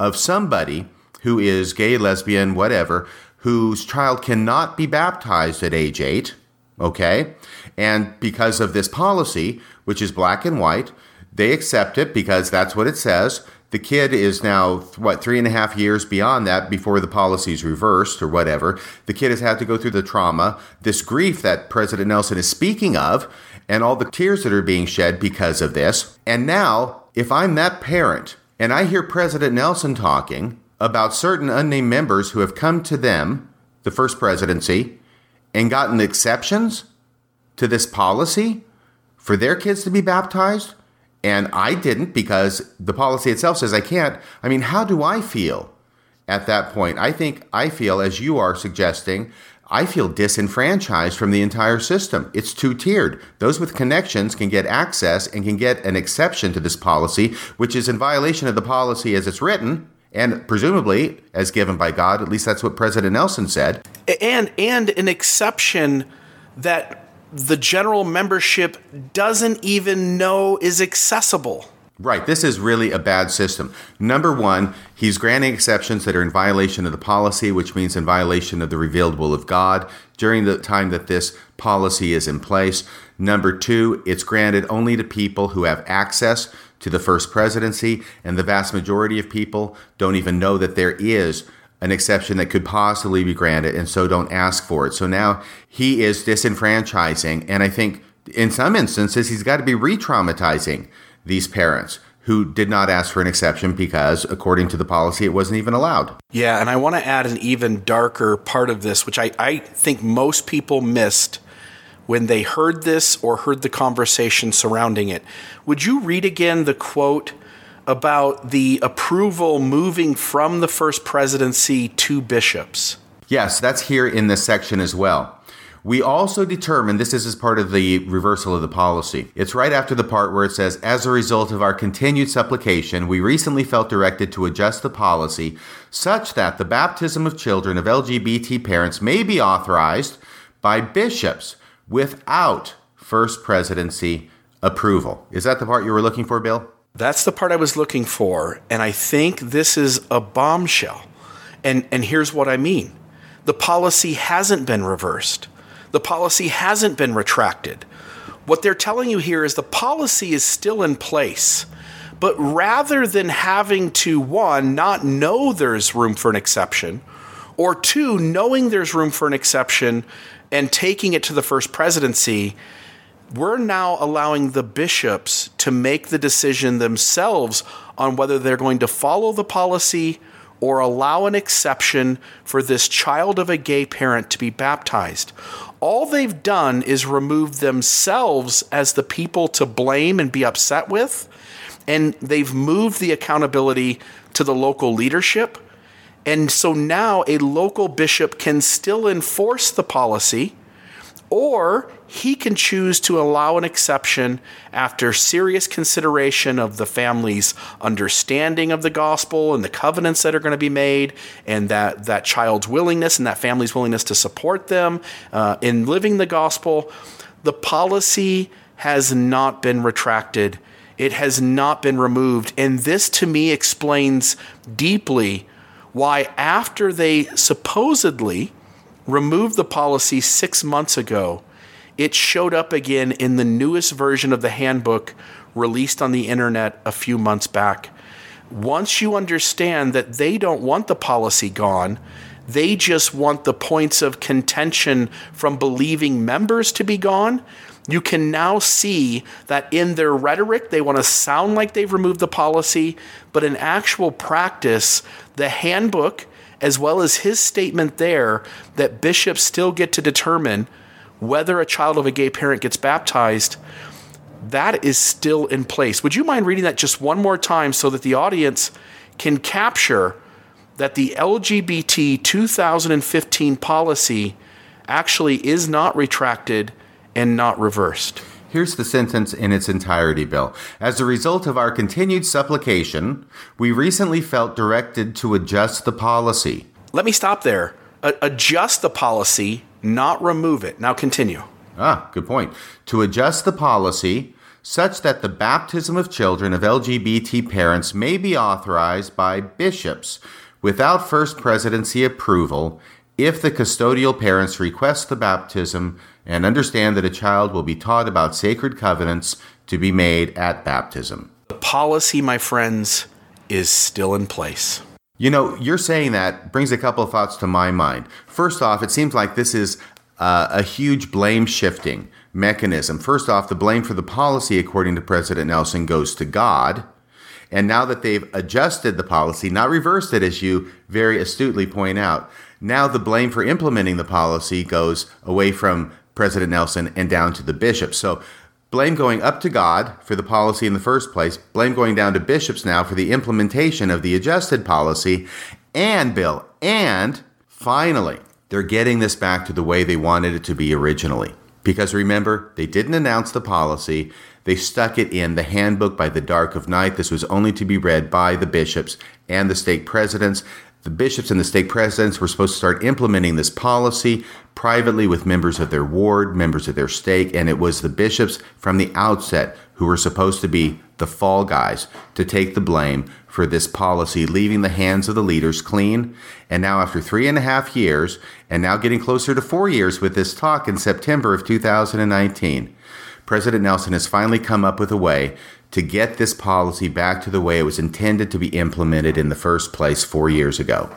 [SPEAKER 1] of somebody who is gay, lesbian, whatever, whose child cannot be baptized at age eight. Okay. And because of this policy, which is black and white, they accept it because that's what it says. The kid is now, what, three and a half years beyond that before the policy is reversed or whatever. The kid has had to go through the trauma, this grief that President Nelson is speaking of, and all the tears that are being shed because of this. And now, if I'm that parent and I hear President Nelson talking about certain unnamed members who have come to them, the first presidency, and gotten exceptions to this policy for their kids to be baptized, and I didn't because the policy itself says I can't. I mean, how do I feel at that point? I think I feel, as you are suggesting, I feel disenfranchised from the entire system. It's two tiered. Those with connections can get access and can get an exception to this policy, which is in violation of the policy as it's written and presumably as given by God. At least that's what President Nelson said.
[SPEAKER 2] And and an exception that the general membership doesn't even know is accessible.
[SPEAKER 1] Right. This is really a bad system. Number one, he's granting exceptions that are in violation of the policy, which means in violation of the revealed will of God during the time that this policy is in place. Number two, it's granted only to people who have access to the first presidency, and the vast majority of people don't even know that there is an exception that could possibly be granted and so don't ask for it. So now he is disenfranchising. And I think in some instances, he's got to be re traumatizing these parents who did not ask for an exception because, according to the policy, it wasn't even allowed.
[SPEAKER 2] Yeah, and I want to add an even darker part of this, which I, I think most people missed when they heard this or heard the conversation surrounding it. Would you read again the quote about the approval moving from the first presidency to bishops.
[SPEAKER 1] Yes, that's here in this section as well. We also determined this is as part of the reversal of the policy. It's right after the part where it says, as a result of our continued supplication, we recently felt directed to adjust the policy such that the baptism of children of LGBT parents may be authorized by bishops without first presidency approval. Is that the part you were looking for, Bill?
[SPEAKER 2] That's the part I was looking for. And I think this is a bombshell. And, and here's what I mean the policy hasn't been reversed, the policy hasn't been retracted. What they're telling you here is the policy is still in place. But rather than having to, one, not know there's room for an exception, or two, knowing there's room for an exception and taking it to the first presidency, we're now allowing the bishops to make the decision themselves on whether they're going to follow the policy or allow an exception for this child of a gay parent to be baptized. All they've done is remove themselves as the people to blame and be upset with, and they've moved the accountability to the local leadership. And so now a local bishop can still enforce the policy or he can choose to allow an exception after serious consideration of the family's understanding of the gospel and the covenants that are going to be made, and that, that child's willingness and that family's willingness to support them uh, in living the gospel. The policy has not been retracted, it has not been removed. And this to me explains deeply why, after they supposedly removed the policy six months ago, it showed up again in the newest version of the handbook released on the internet a few months back. Once you understand that they don't want the policy gone, they just want the points of contention from believing members to be gone. You can now see that in their rhetoric, they want to sound like they've removed the policy, but in actual practice, the handbook as well as his statement there that bishops still get to determine whether a child of a gay parent gets baptized, that is still in place. Would you mind reading that just one more time so that the audience can capture that the LGBT 2015 policy actually is not retracted and not reversed?
[SPEAKER 1] Here's the sentence in its entirety, Bill. As a result of our continued supplication, we recently felt directed to adjust the policy.
[SPEAKER 2] Let me stop there. A- adjust the policy, not remove it. Now continue.
[SPEAKER 1] Ah, good point. To adjust the policy such that the baptism of children of LGBT parents may be authorized by bishops without first presidency approval if the custodial parents request the baptism and understand that a child will be taught about sacred covenants to be made at baptism.
[SPEAKER 2] The policy, my friends, is still in place.
[SPEAKER 1] You know, you're saying that brings a couple of thoughts to my mind. First off, it seems like this is uh, a huge blame shifting mechanism. First off, the blame for the policy, according to President Nelson, goes to God. And now that they've adjusted the policy, not reversed it, as you very astutely point out, now the blame for implementing the policy goes away from President Nelson and down to the bishops. So blame going up to God for the policy in the first place, blame going down to bishops now for the implementation of the adjusted policy, and Bill, and finally, they're getting this back to the way they wanted it to be originally. Because remember, they didn't announce the policy. They stuck it in the handbook by the dark of night. This was only to be read by the bishops and the stake presidents. The bishops and the stake presidents were supposed to start implementing this policy privately with members of their ward, members of their stake, and it was the bishops from the outset who were supposed to be the fall guys to take the blame for this policy, leaving the hands of the leaders clean. And now, after three and a half years, and now getting closer to four years with this talk in September of 2019, President Nelson has finally come up with a way to get this policy back to the way it was intended to be implemented in the first place four years ago.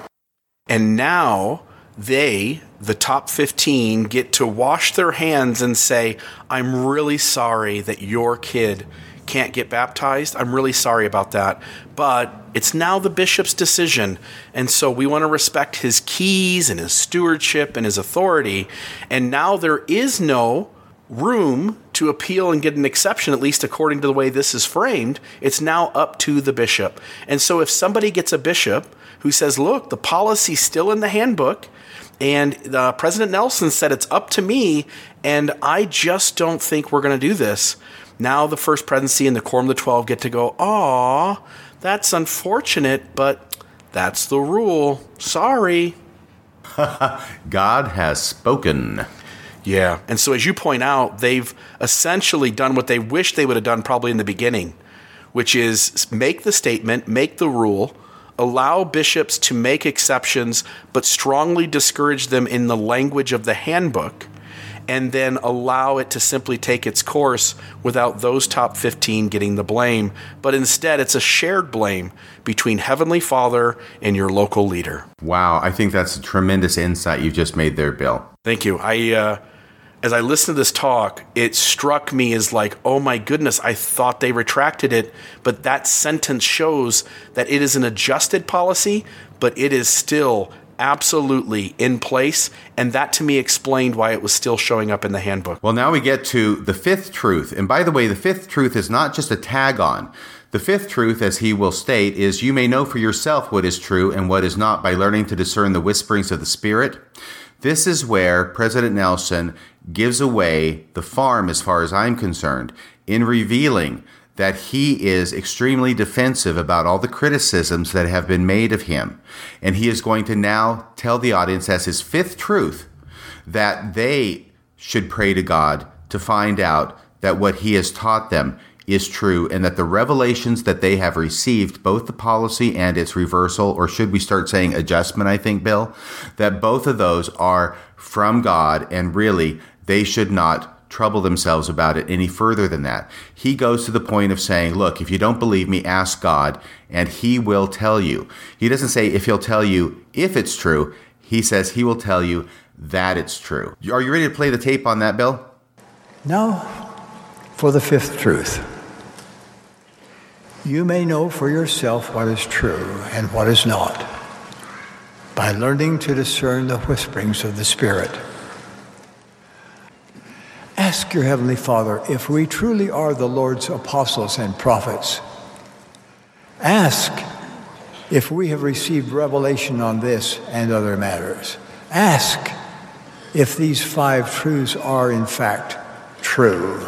[SPEAKER 2] And now they, the top 15, get to wash their hands and say, I'm really sorry that your kid can't get baptized. I'm really sorry about that. But it's now the bishop's decision. And so we want to respect his keys and his stewardship and his authority. And now there is no room to appeal and get an exception, at least according to the way this is framed, it's now up to the bishop. And so if somebody gets a bishop who says, look, the policy's still in the handbook, and uh, President Nelson said it's up to me, and I just don't think we're going to do this. Now the First Presidency and the Quorum of the Twelve get to go, aw, that's unfortunate, but that's the rule. Sorry.
[SPEAKER 1] God has spoken.
[SPEAKER 2] Yeah. And so, as you point out, they've essentially done what they wish they would have done probably in the beginning, which is make the statement, make the rule, allow bishops to make exceptions, but strongly discourage them in the language of the handbook, and then allow it to simply take its course without those top 15 getting the blame. But instead, it's a shared blame between Heavenly Father and your local leader.
[SPEAKER 1] Wow. I think that's a tremendous insight you've just made there, Bill.
[SPEAKER 2] Thank you. I, uh, as I listened to this talk, it struck me as like, oh my goodness, I thought they retracted it. But that sentence shows that it is an adjusted policy, but it is still absolutely in place. And that to me explained why it was still showing up in the handbook.
[SPEAKER 1] Well, now we get to the fifth truth. And by the way, the fifth truth is not just a tag on. The fifth truth, as he will state, is you may know for yourself what is true and what is not by learning to discern the whisperings of the Spirit. This is where President Nelson gives away the farm, as far as I'm concerned, in revealing that he is extremely defensive about all the criticisms that have been made of him. And he is going to now tell the audience as his fifth truth that they should pray to God to find out that what he has taught them is true and that the revelations that they have received, both the policy and its reversal, or should we start saying adjustment, I think, Bill, that both of those are from God and really they should not trouble themselves about it any further than that. He goes to the point of saying, Look, if you don't believe me, ask God, and He will tell you. He doesn't say if He'll tell you if it's true, He says He will tell you that it's true. Are you ready to play the tape on that, Bill?
[SPEAKER 3] No, for the fifth truth. You may know for yourself what is true and what is not by learning to discern the whisperings of the Spirit. Ask your Heavenly Father if we truly are the Lord's apostles and prophets. Ask if we have received revelation on this and other matters. Ask if these five truths are in fact true.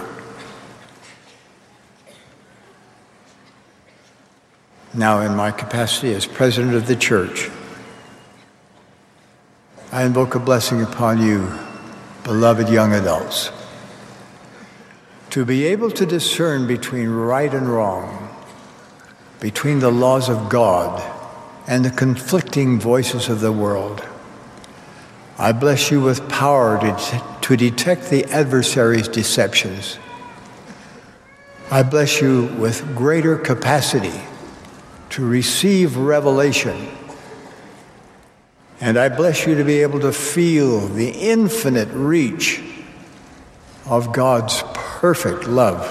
[SPEAKER 3] Now, in my capacity as president of the church, I invoke a blessing upon you, beloved young adults to be able to discern between right and wrong, between the laws of God and the conflicting voices of the world. I bless you with power to, to detect the adversary's deceptions. I bless you with greater capacity to receive revelation. And I bless you to be able to feel the infinite reach of God's perfect love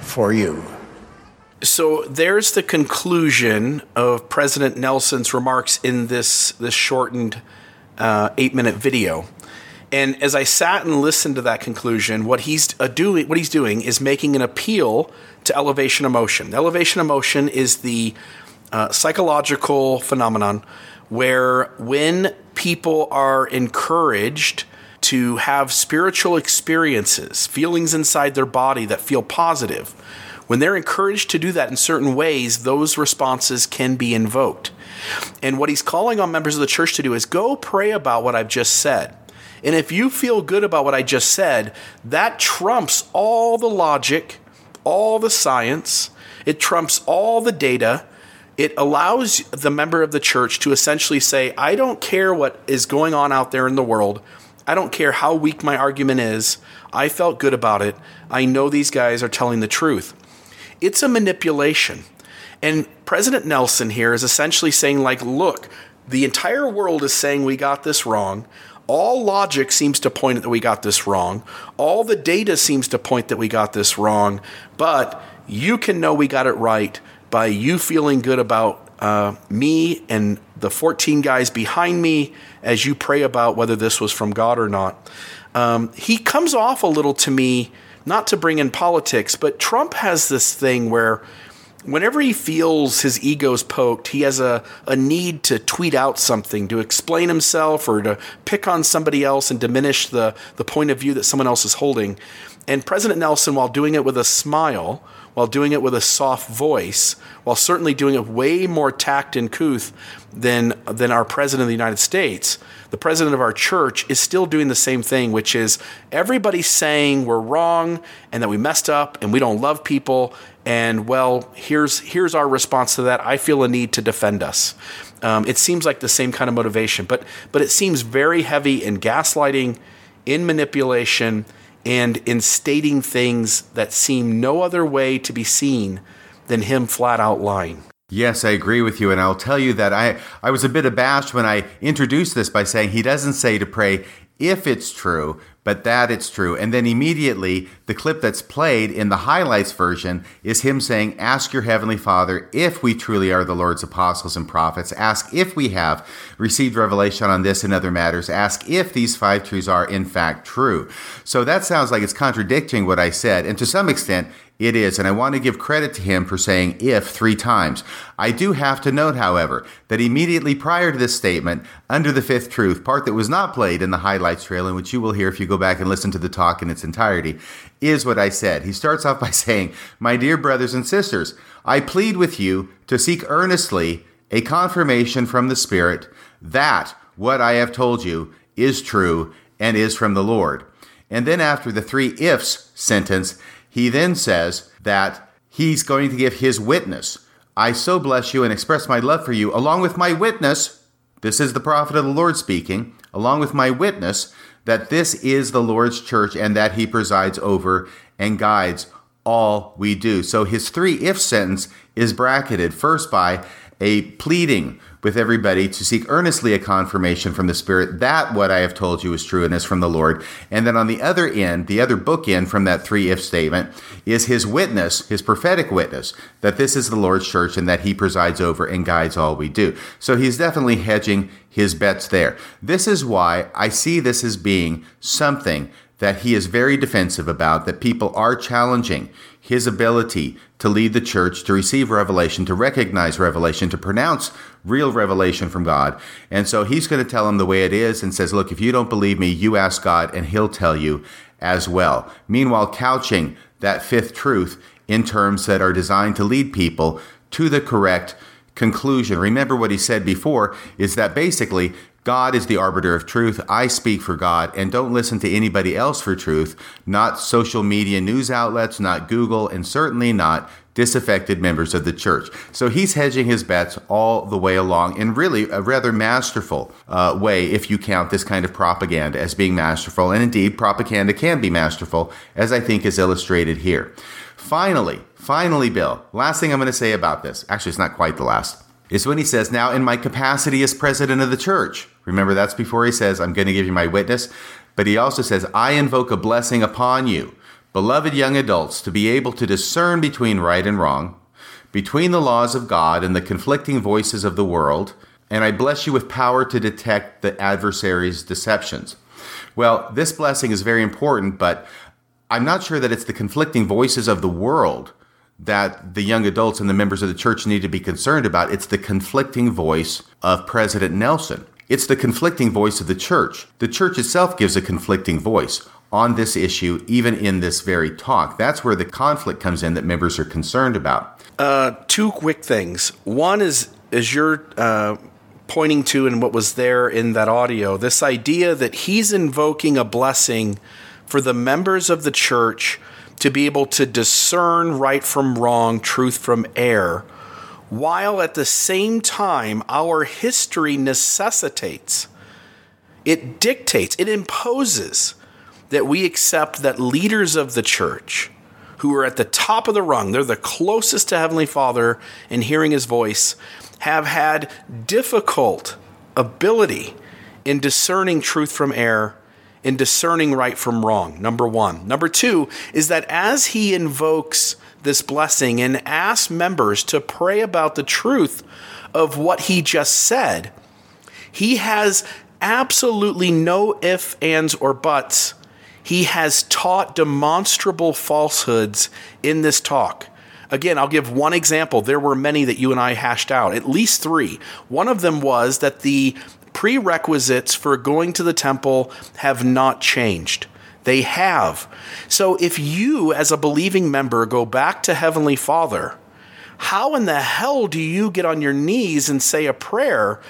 [SPEAKER 3] for you.
[SPEAKER 2] So there's the conclusion of President Nelson's remarks in this this shortened uh, eight minute video. And as I sat and listened to that conclusion, what he's doing what he's doing is making an appeal to elevation emotion. Elevation emotion is the uh, psychological phenomenon where when people are encouraged to have spiritual experiences, feelings inside their body that feel positive. When they're encouraged to do that in certain ways, those responses can be invoked. And what he's calling on members of the church to do is go pray about what I've just said. And if you feel good about what I just said, that trumps all the logic, all the science, it trumps all the data. It allows the member of the church to essentially say, I don't care what is going on out there in the world. I don't care how weak my argument is. I felt good about it. I know these guys are telling the truth. It's a manipulation. And President Nelson here is essentially saying, like, look, the entire world is saying we got this wrong. All logic seems to point that we got this wrong. All the data seems to point that we got this wrong. But you can know we got it right by you feeling good about uh, me and the 14 guys behind me as you pray about whether this was from God or not. Um, he comes off a little to me, not to bring in politics, but Trump has this thing where whenever he feels his ego's poked, he has a, a need to tweet out something, to explain himself or to pick on somebody else and diminish the, the point of view that someone else is holding. And President Nelson, while doing it with a smile, while doing it with a soft voice, while certainly doing it way more tact and couth than, than our president of the United States, the president of our church is still doing the same thing, which is everybody's saying we're wrong and that we messed up and we don't love people. And well, here's here's our response to that. I feel a need to defend us. Um, it seems like the same kind of motivation, but but it seems very heavy in gaslighting, in manipulation, and in stating things that seem no other way to be seen than him flat out lying.
[SPEAKER 1] Yes, I agree with you. And I'll tell you that I, I was a bit abashed when I introduced this by saying he doesn't say to pray if it's true, but that it's true. And then immediately, the clip that's played in the highlights version is him saying, Ask your Heavenly Father if we truly are the Lord's apostles and prophets. Ask if we have received revelation on this and other matters. Ask if these five truths are in fact true. So that sounds like it's contradicting what I said. And to some extent, it is. And I want to give credit to him for saying if three times. I do have to note, however, that immediately prior to this statement, under the fifth truth, part that was not played in the highlights trail, and which you will hear if you go back and listen to the talk in its entirety, is what I said. He starts off by saying, My dear brothers and sisters, I plead with you to seek earnestly a confirmation from the Spirit that what I have told you is true and is from the Lord. And then after the three ifs sentence, he then says that he's going to give his witness. I so bless you and express my love for you, along with my witness. This is the prophet of the Lord speaking, along with my witness that this is the Lord's church and that he presides over and guides all we do. So his three if sentence is bracketed first by a pleading with everybody to seek earnestly a confirmation from the Spirit that what I have told you is true and is from the Lord. And then on the other end, the other bookend from that three if statement is his witness, his prophetic witness, that this is the Lord's church and that he presides over and guides all we do. So he's definitely hedging his bets there. This is why I see this as being something that he is very defensive about, that people are challenging his ability to lead the church, to receive revelation, to recognize revelation, to pronounce real revelation from God. And so he's going to tell him the way it is and says, Look, if you don't believe me, you ask God, and he'll tell you as well. Meanwhile, couching that fifth truth in terms that are designed to lead people to the correct conclusion. Remember what he said before is that basically God is the arbiter of truth. I speak for God and don't listen to anybody else for truth, not social media news outlets, not Google, and certainly not disaffected members of the church. So he's hedging his bets all the way along in really a rather masterful uh, way, if you count this kind of propaganda as being masterful. And indeed, propaganda can be masterful, as I think is illustrated here. Finally, finally, Bill, last thing I'm going to say about this, actually, it's not quite the last is when he says, Now in my capacity as president of the church. Remember, that's before he says, I'm going to give you my witness. But he also says, I invoke a blessing upon you, beloved young adults, to be able to discern between right and wrong, between the laws of God and the conflicting voices of the world. And I bless you with power to detect the adversary's deceptions. Well, this blessing is very important, but I'm not sure that it's the conflicting voices of the world that the young adults and the members of the church need to be concerned about. It's the conflicting voice of President Nelson. It's the conflicting voice of the church. The church itself gives a conflicting voice on this issue, even in this very talk. That's where the conflict comes in that members are concerned about.
[SPEAKER 2] Uh, two quick things. One is, as you're uh, pointing to and what was there in that audio, this idea that he's invoking a blessing for the members of the church to be able to discern right from wrong, truth from error, while at the same time our history necessitates, it dictates, it imposes that we accept that leaders of the church who are at the top of the rung, they're the closest to Heavenly Father in hearing His voice, have had difficult ability in discerning truth from error in discerning right from wrong, number one. Number two is that as he invokes this blessing and asks members to pray about the truth of what he just said, he has absolutely no ifs, ands, or buts. He has taught demonstrable falsehoods in this talk. Again, I'll give one example. There were many that you and I hashed out, at least three. One of them was that the prerequisites for going to the temple have not changed. They have. So if you, as a believing member, go back to Heavenly Father, how in the hell do you get on your knees and say a prayer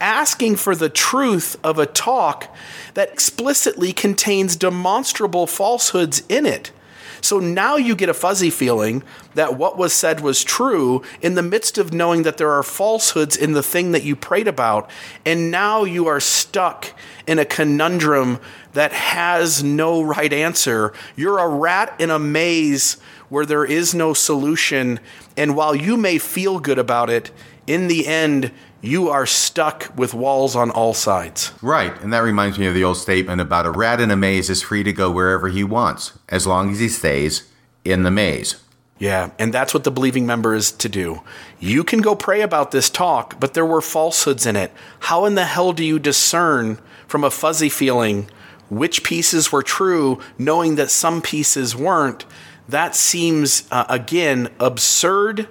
[SPEAKER 2] asking for the truth of a talk that explicitly contains demonstrable falsehoods in it? So now you get a fuzzy feeling that what was said was true in the midst of knowing that there are falsehoods in the thing that you prayed about. And now you are stuck in a conundrum that has no right answer. You're a rat in a maze where there is no solution. And while you may feel good about it, in the end, you are stuck with walls on all sides.
[SPEAKER 1] Right. And that reminds me of the old statement about a rat in a maze is free to go wherever he wants, as long as he stays in the maze.
[SPEAKER 2] Yeah, and that's what the believing member is to do. You can go pray about this talk, but there were falsehoods in it. How in the hell do you discern from a fuzzy feeling which pieces were true, knowing that some pieces weren't? that seems, uh, again, absurd,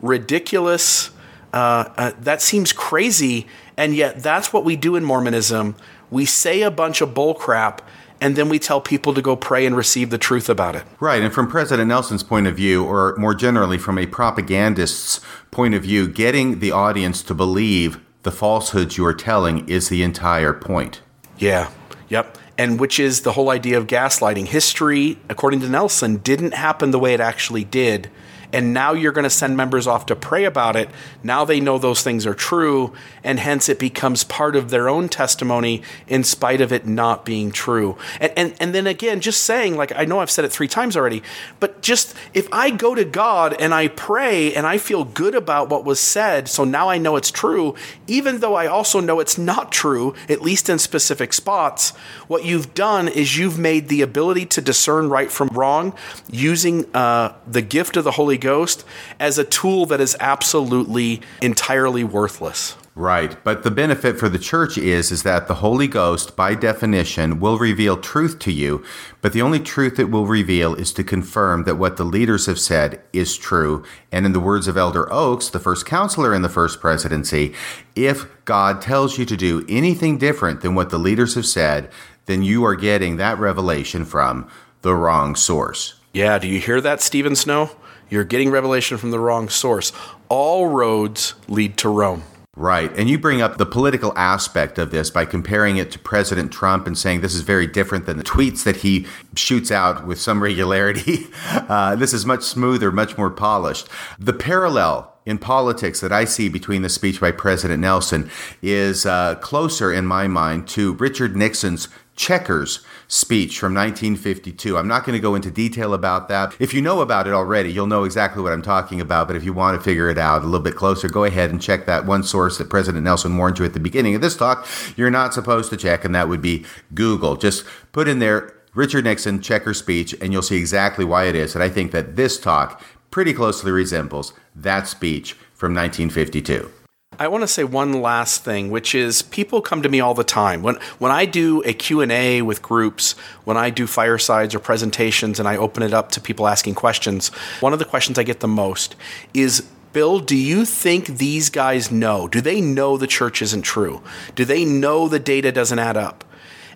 [SPEAKER 2] ridiculous. Uh, uh, that seems crazy. And yet, that's what we do in Mormonism. We say a bunch of bullcrap and then we tell people to go pray and receive the truth about it.
[SPEAKER 1] Right. And from President Nelson's point of view, or more generally from a propagandist's point of view, getting the audience to believe the falsehoods you are telling is the entire point.
[SPEAKER 2] Yeah. Yep. And which is the whole idea of gaslighting. History, according to Nelson, didn't happen the way it actually did and now you're going to send members off to pray about it. Now they know those things are true, and hence it becomes part of their own testimony in spite of it not being true. And, and, and then again, just saying, like, I know I've said it three times already, but just if I go to God and I pray and I feel good about what was said, so now I know it's true, even though I also know it's not true, at least in specific spots, what you've done is you've made the ability to discern right from wrong using uh, the gift of the Holy Ghost as a tool that is absolutely entirely worthless.
[SPEAKER 1] Right. But the benefit for the church is is that the Holy Ghost by definition will reveal truth to you, but the only truth it will reveal is to confirm that what the leaders have said is true. And in the words of Elder Oaks, the first counselor in the first presidency, if God tells you to do anything different than what the leaders have said, then you are getting that revelation from the wrong source.
[SPEAKER 2] Yeah, do you hear that, Steven Snow? You're getting revelation from the wrong source. All roads lead to Rome.
[SPEAKER 1] Right. And you bring up the political aspect of this by comparing it to President Trump and saying this is very different than the tweets that he shoots out with some regularity. Uh, this is much smoother, much more polished. The parallel in politics that I see between the speech by President Nelson is uh, closer, in my mind, to Richard Nixon's Checkers speech from 1952. I'm not going to go into detail about that. If you know about it already, you'll know exactly what I'm talking about. But if you want to figure it out a little bit closer, go ahead and check that one source that President Nelson warned you at the beginning of this talk. You're not supposed to check, and that would be Google. Just put in there Richard Nixon Checker speech, and you'll see exactly why it is. And I think that this talk pretty closely resembles that speech from 1952.
[SPEAKER 2] I want to say one last thing, which is people come to me all the time. When when I do a Q&A with groups, when I do firesides or presentations and I open it up to people asking questions, one of the questions I get the most is Bill, do you think these guys know? Do they know the church isn't true? Do they know the data doesn't add up?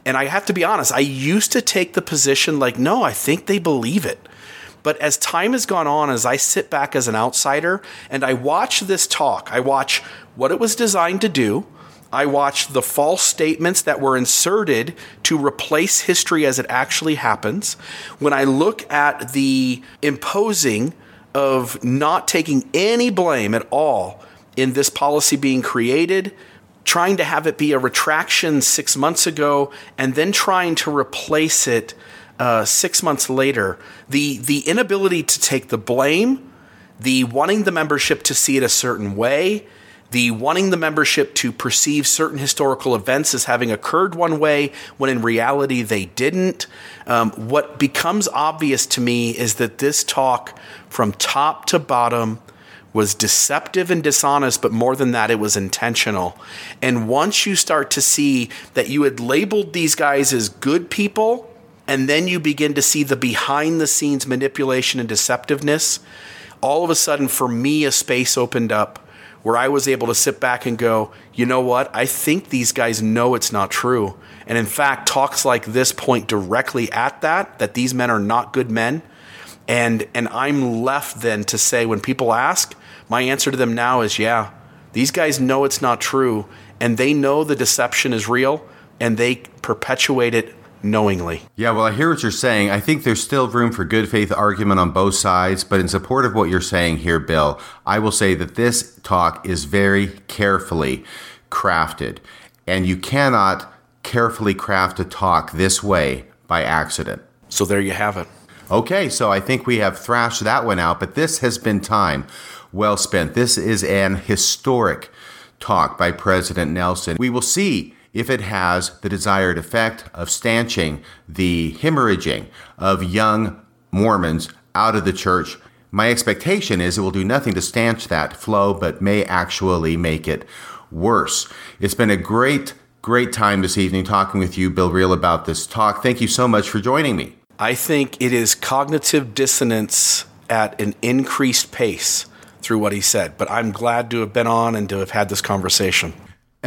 [SPEAKER 2] And I have to be honest, I used to take the position like, no, I think they believe it. But as time has gone on, as I sit back as an outsider and I watch this talk, I watch what it was designed to do. I watched the false statements that were inserted to replace history as it actually happens. When I look at the imposing of not taking any blame at all in this policy being created, trying to have it be a retraction six months ago, and then trying to replace it uh, six months later, the the inability to take the blame, the wanting the membership to see it a certain way, the wanting the membership to perceive certain historical events as having occurred one way when in reality they didn't. Um, what becomes obvious to me is that this talk, from top to bottom, was deceptive and dishonest, but more than that, it was intentional. And once you start to see that you had labeled these guys as good people, and then you begin to see the behind the scenes manipulation and deceptiveness, all of a sudden, for me, a space opened up where I was able to sit back and go, you know what? I think these guys know it's not true. And in fact, talks like this point directly at that, that these men are not good men. And, and I'm left then to say, when people ask, my answer to them now is, yeah, these guys know it's not true. And they know the deception is real and they perpetuate it knowingly.
[SPEAKER 1] Yeah, well, I hear what you're saying. I think there's still room for good faith argument on both sides, but in support of what you're saying here, Bill, I will say that this talk is very carefully crafted, and you cannot carefully craft a talk this way by accident.
[SPEAKER 2] So there you have it.
[SPEAKER 1] Okay, so I think we have thrashed that one out, but this has been time well spent. This is an historic talk by President Nelson. We will see if it has the desired effect of stanching the hemorrhaging of young Mormons out of the church. My expectation is it will do nothing to stanch that flow, but may actually make it worse. It's been a great, great time this evening talking with you, Bill Reel, about this talk. Thank you so much for joining me.
[SPEAKER 2] I think it is cognitive dissonance at an increased pace through what he said. But I'm glad to have been on and to have had this conversation.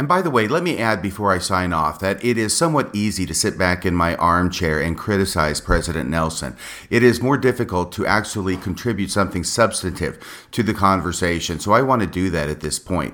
[SPEAKER 1] And by the way, let me add before I sign off that it is somewhat easy to sit back in my armchair and criticize President Nelson. It is more difficult to actually contribute something substantive to the conversation. So I want to do that at this point.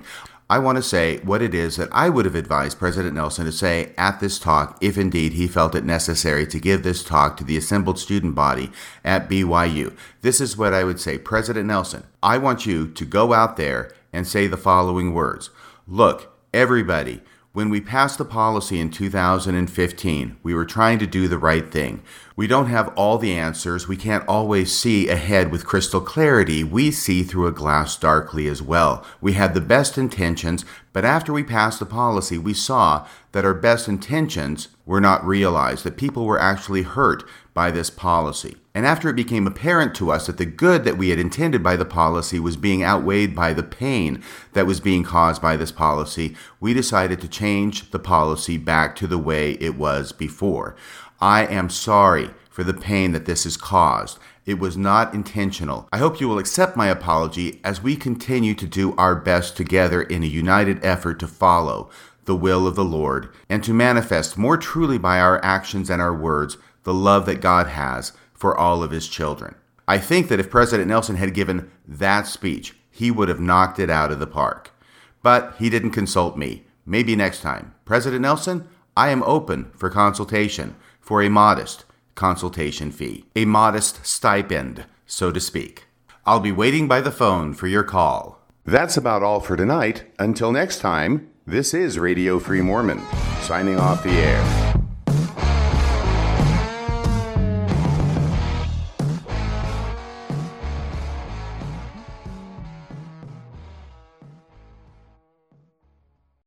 [SPEAKER 1] I want to say what it is that I would have advised President Nelson to say at this talk, if indeed he felt it necessary to give this talk to the assembled student body at BYU. This is what I would say President Nelson, I want you to go out there and say the following words Look, everybody, when we passed the policy in 2015, we were trying to do the right thing. We don't have all the answers. We can't always see ahead with crystal clarity. We see through a glass darkly as well. We had the best intentions, but after we passed the policy, we saw that our best intentions were not realized, that people were actually hurt by this policy. And after it became apparent to us that the good that we had intended by the policy was being outweighed by the pain that was being caused by this policy, we decided to change the policy back to the way it was before. I am sorry for the pain that this has caused. It was not intentional. I hope you will accept my apology as we continue to do our best together in a united effort to follow the will of the Lord and to manifest more truly by our actions and our words the love that God has for all of his children. I think that if President Nelson had given that speech, he would have knocked it out of the park. But he didn't consult me. Maybe next time. President Nelson, I am open for consultation for a modest consultation fee, a modest stipend, so to speak. I'll be waiting by the phone for your call. That's about all for tonight. Until next time, this is Radio Free Mormon, signing off the air.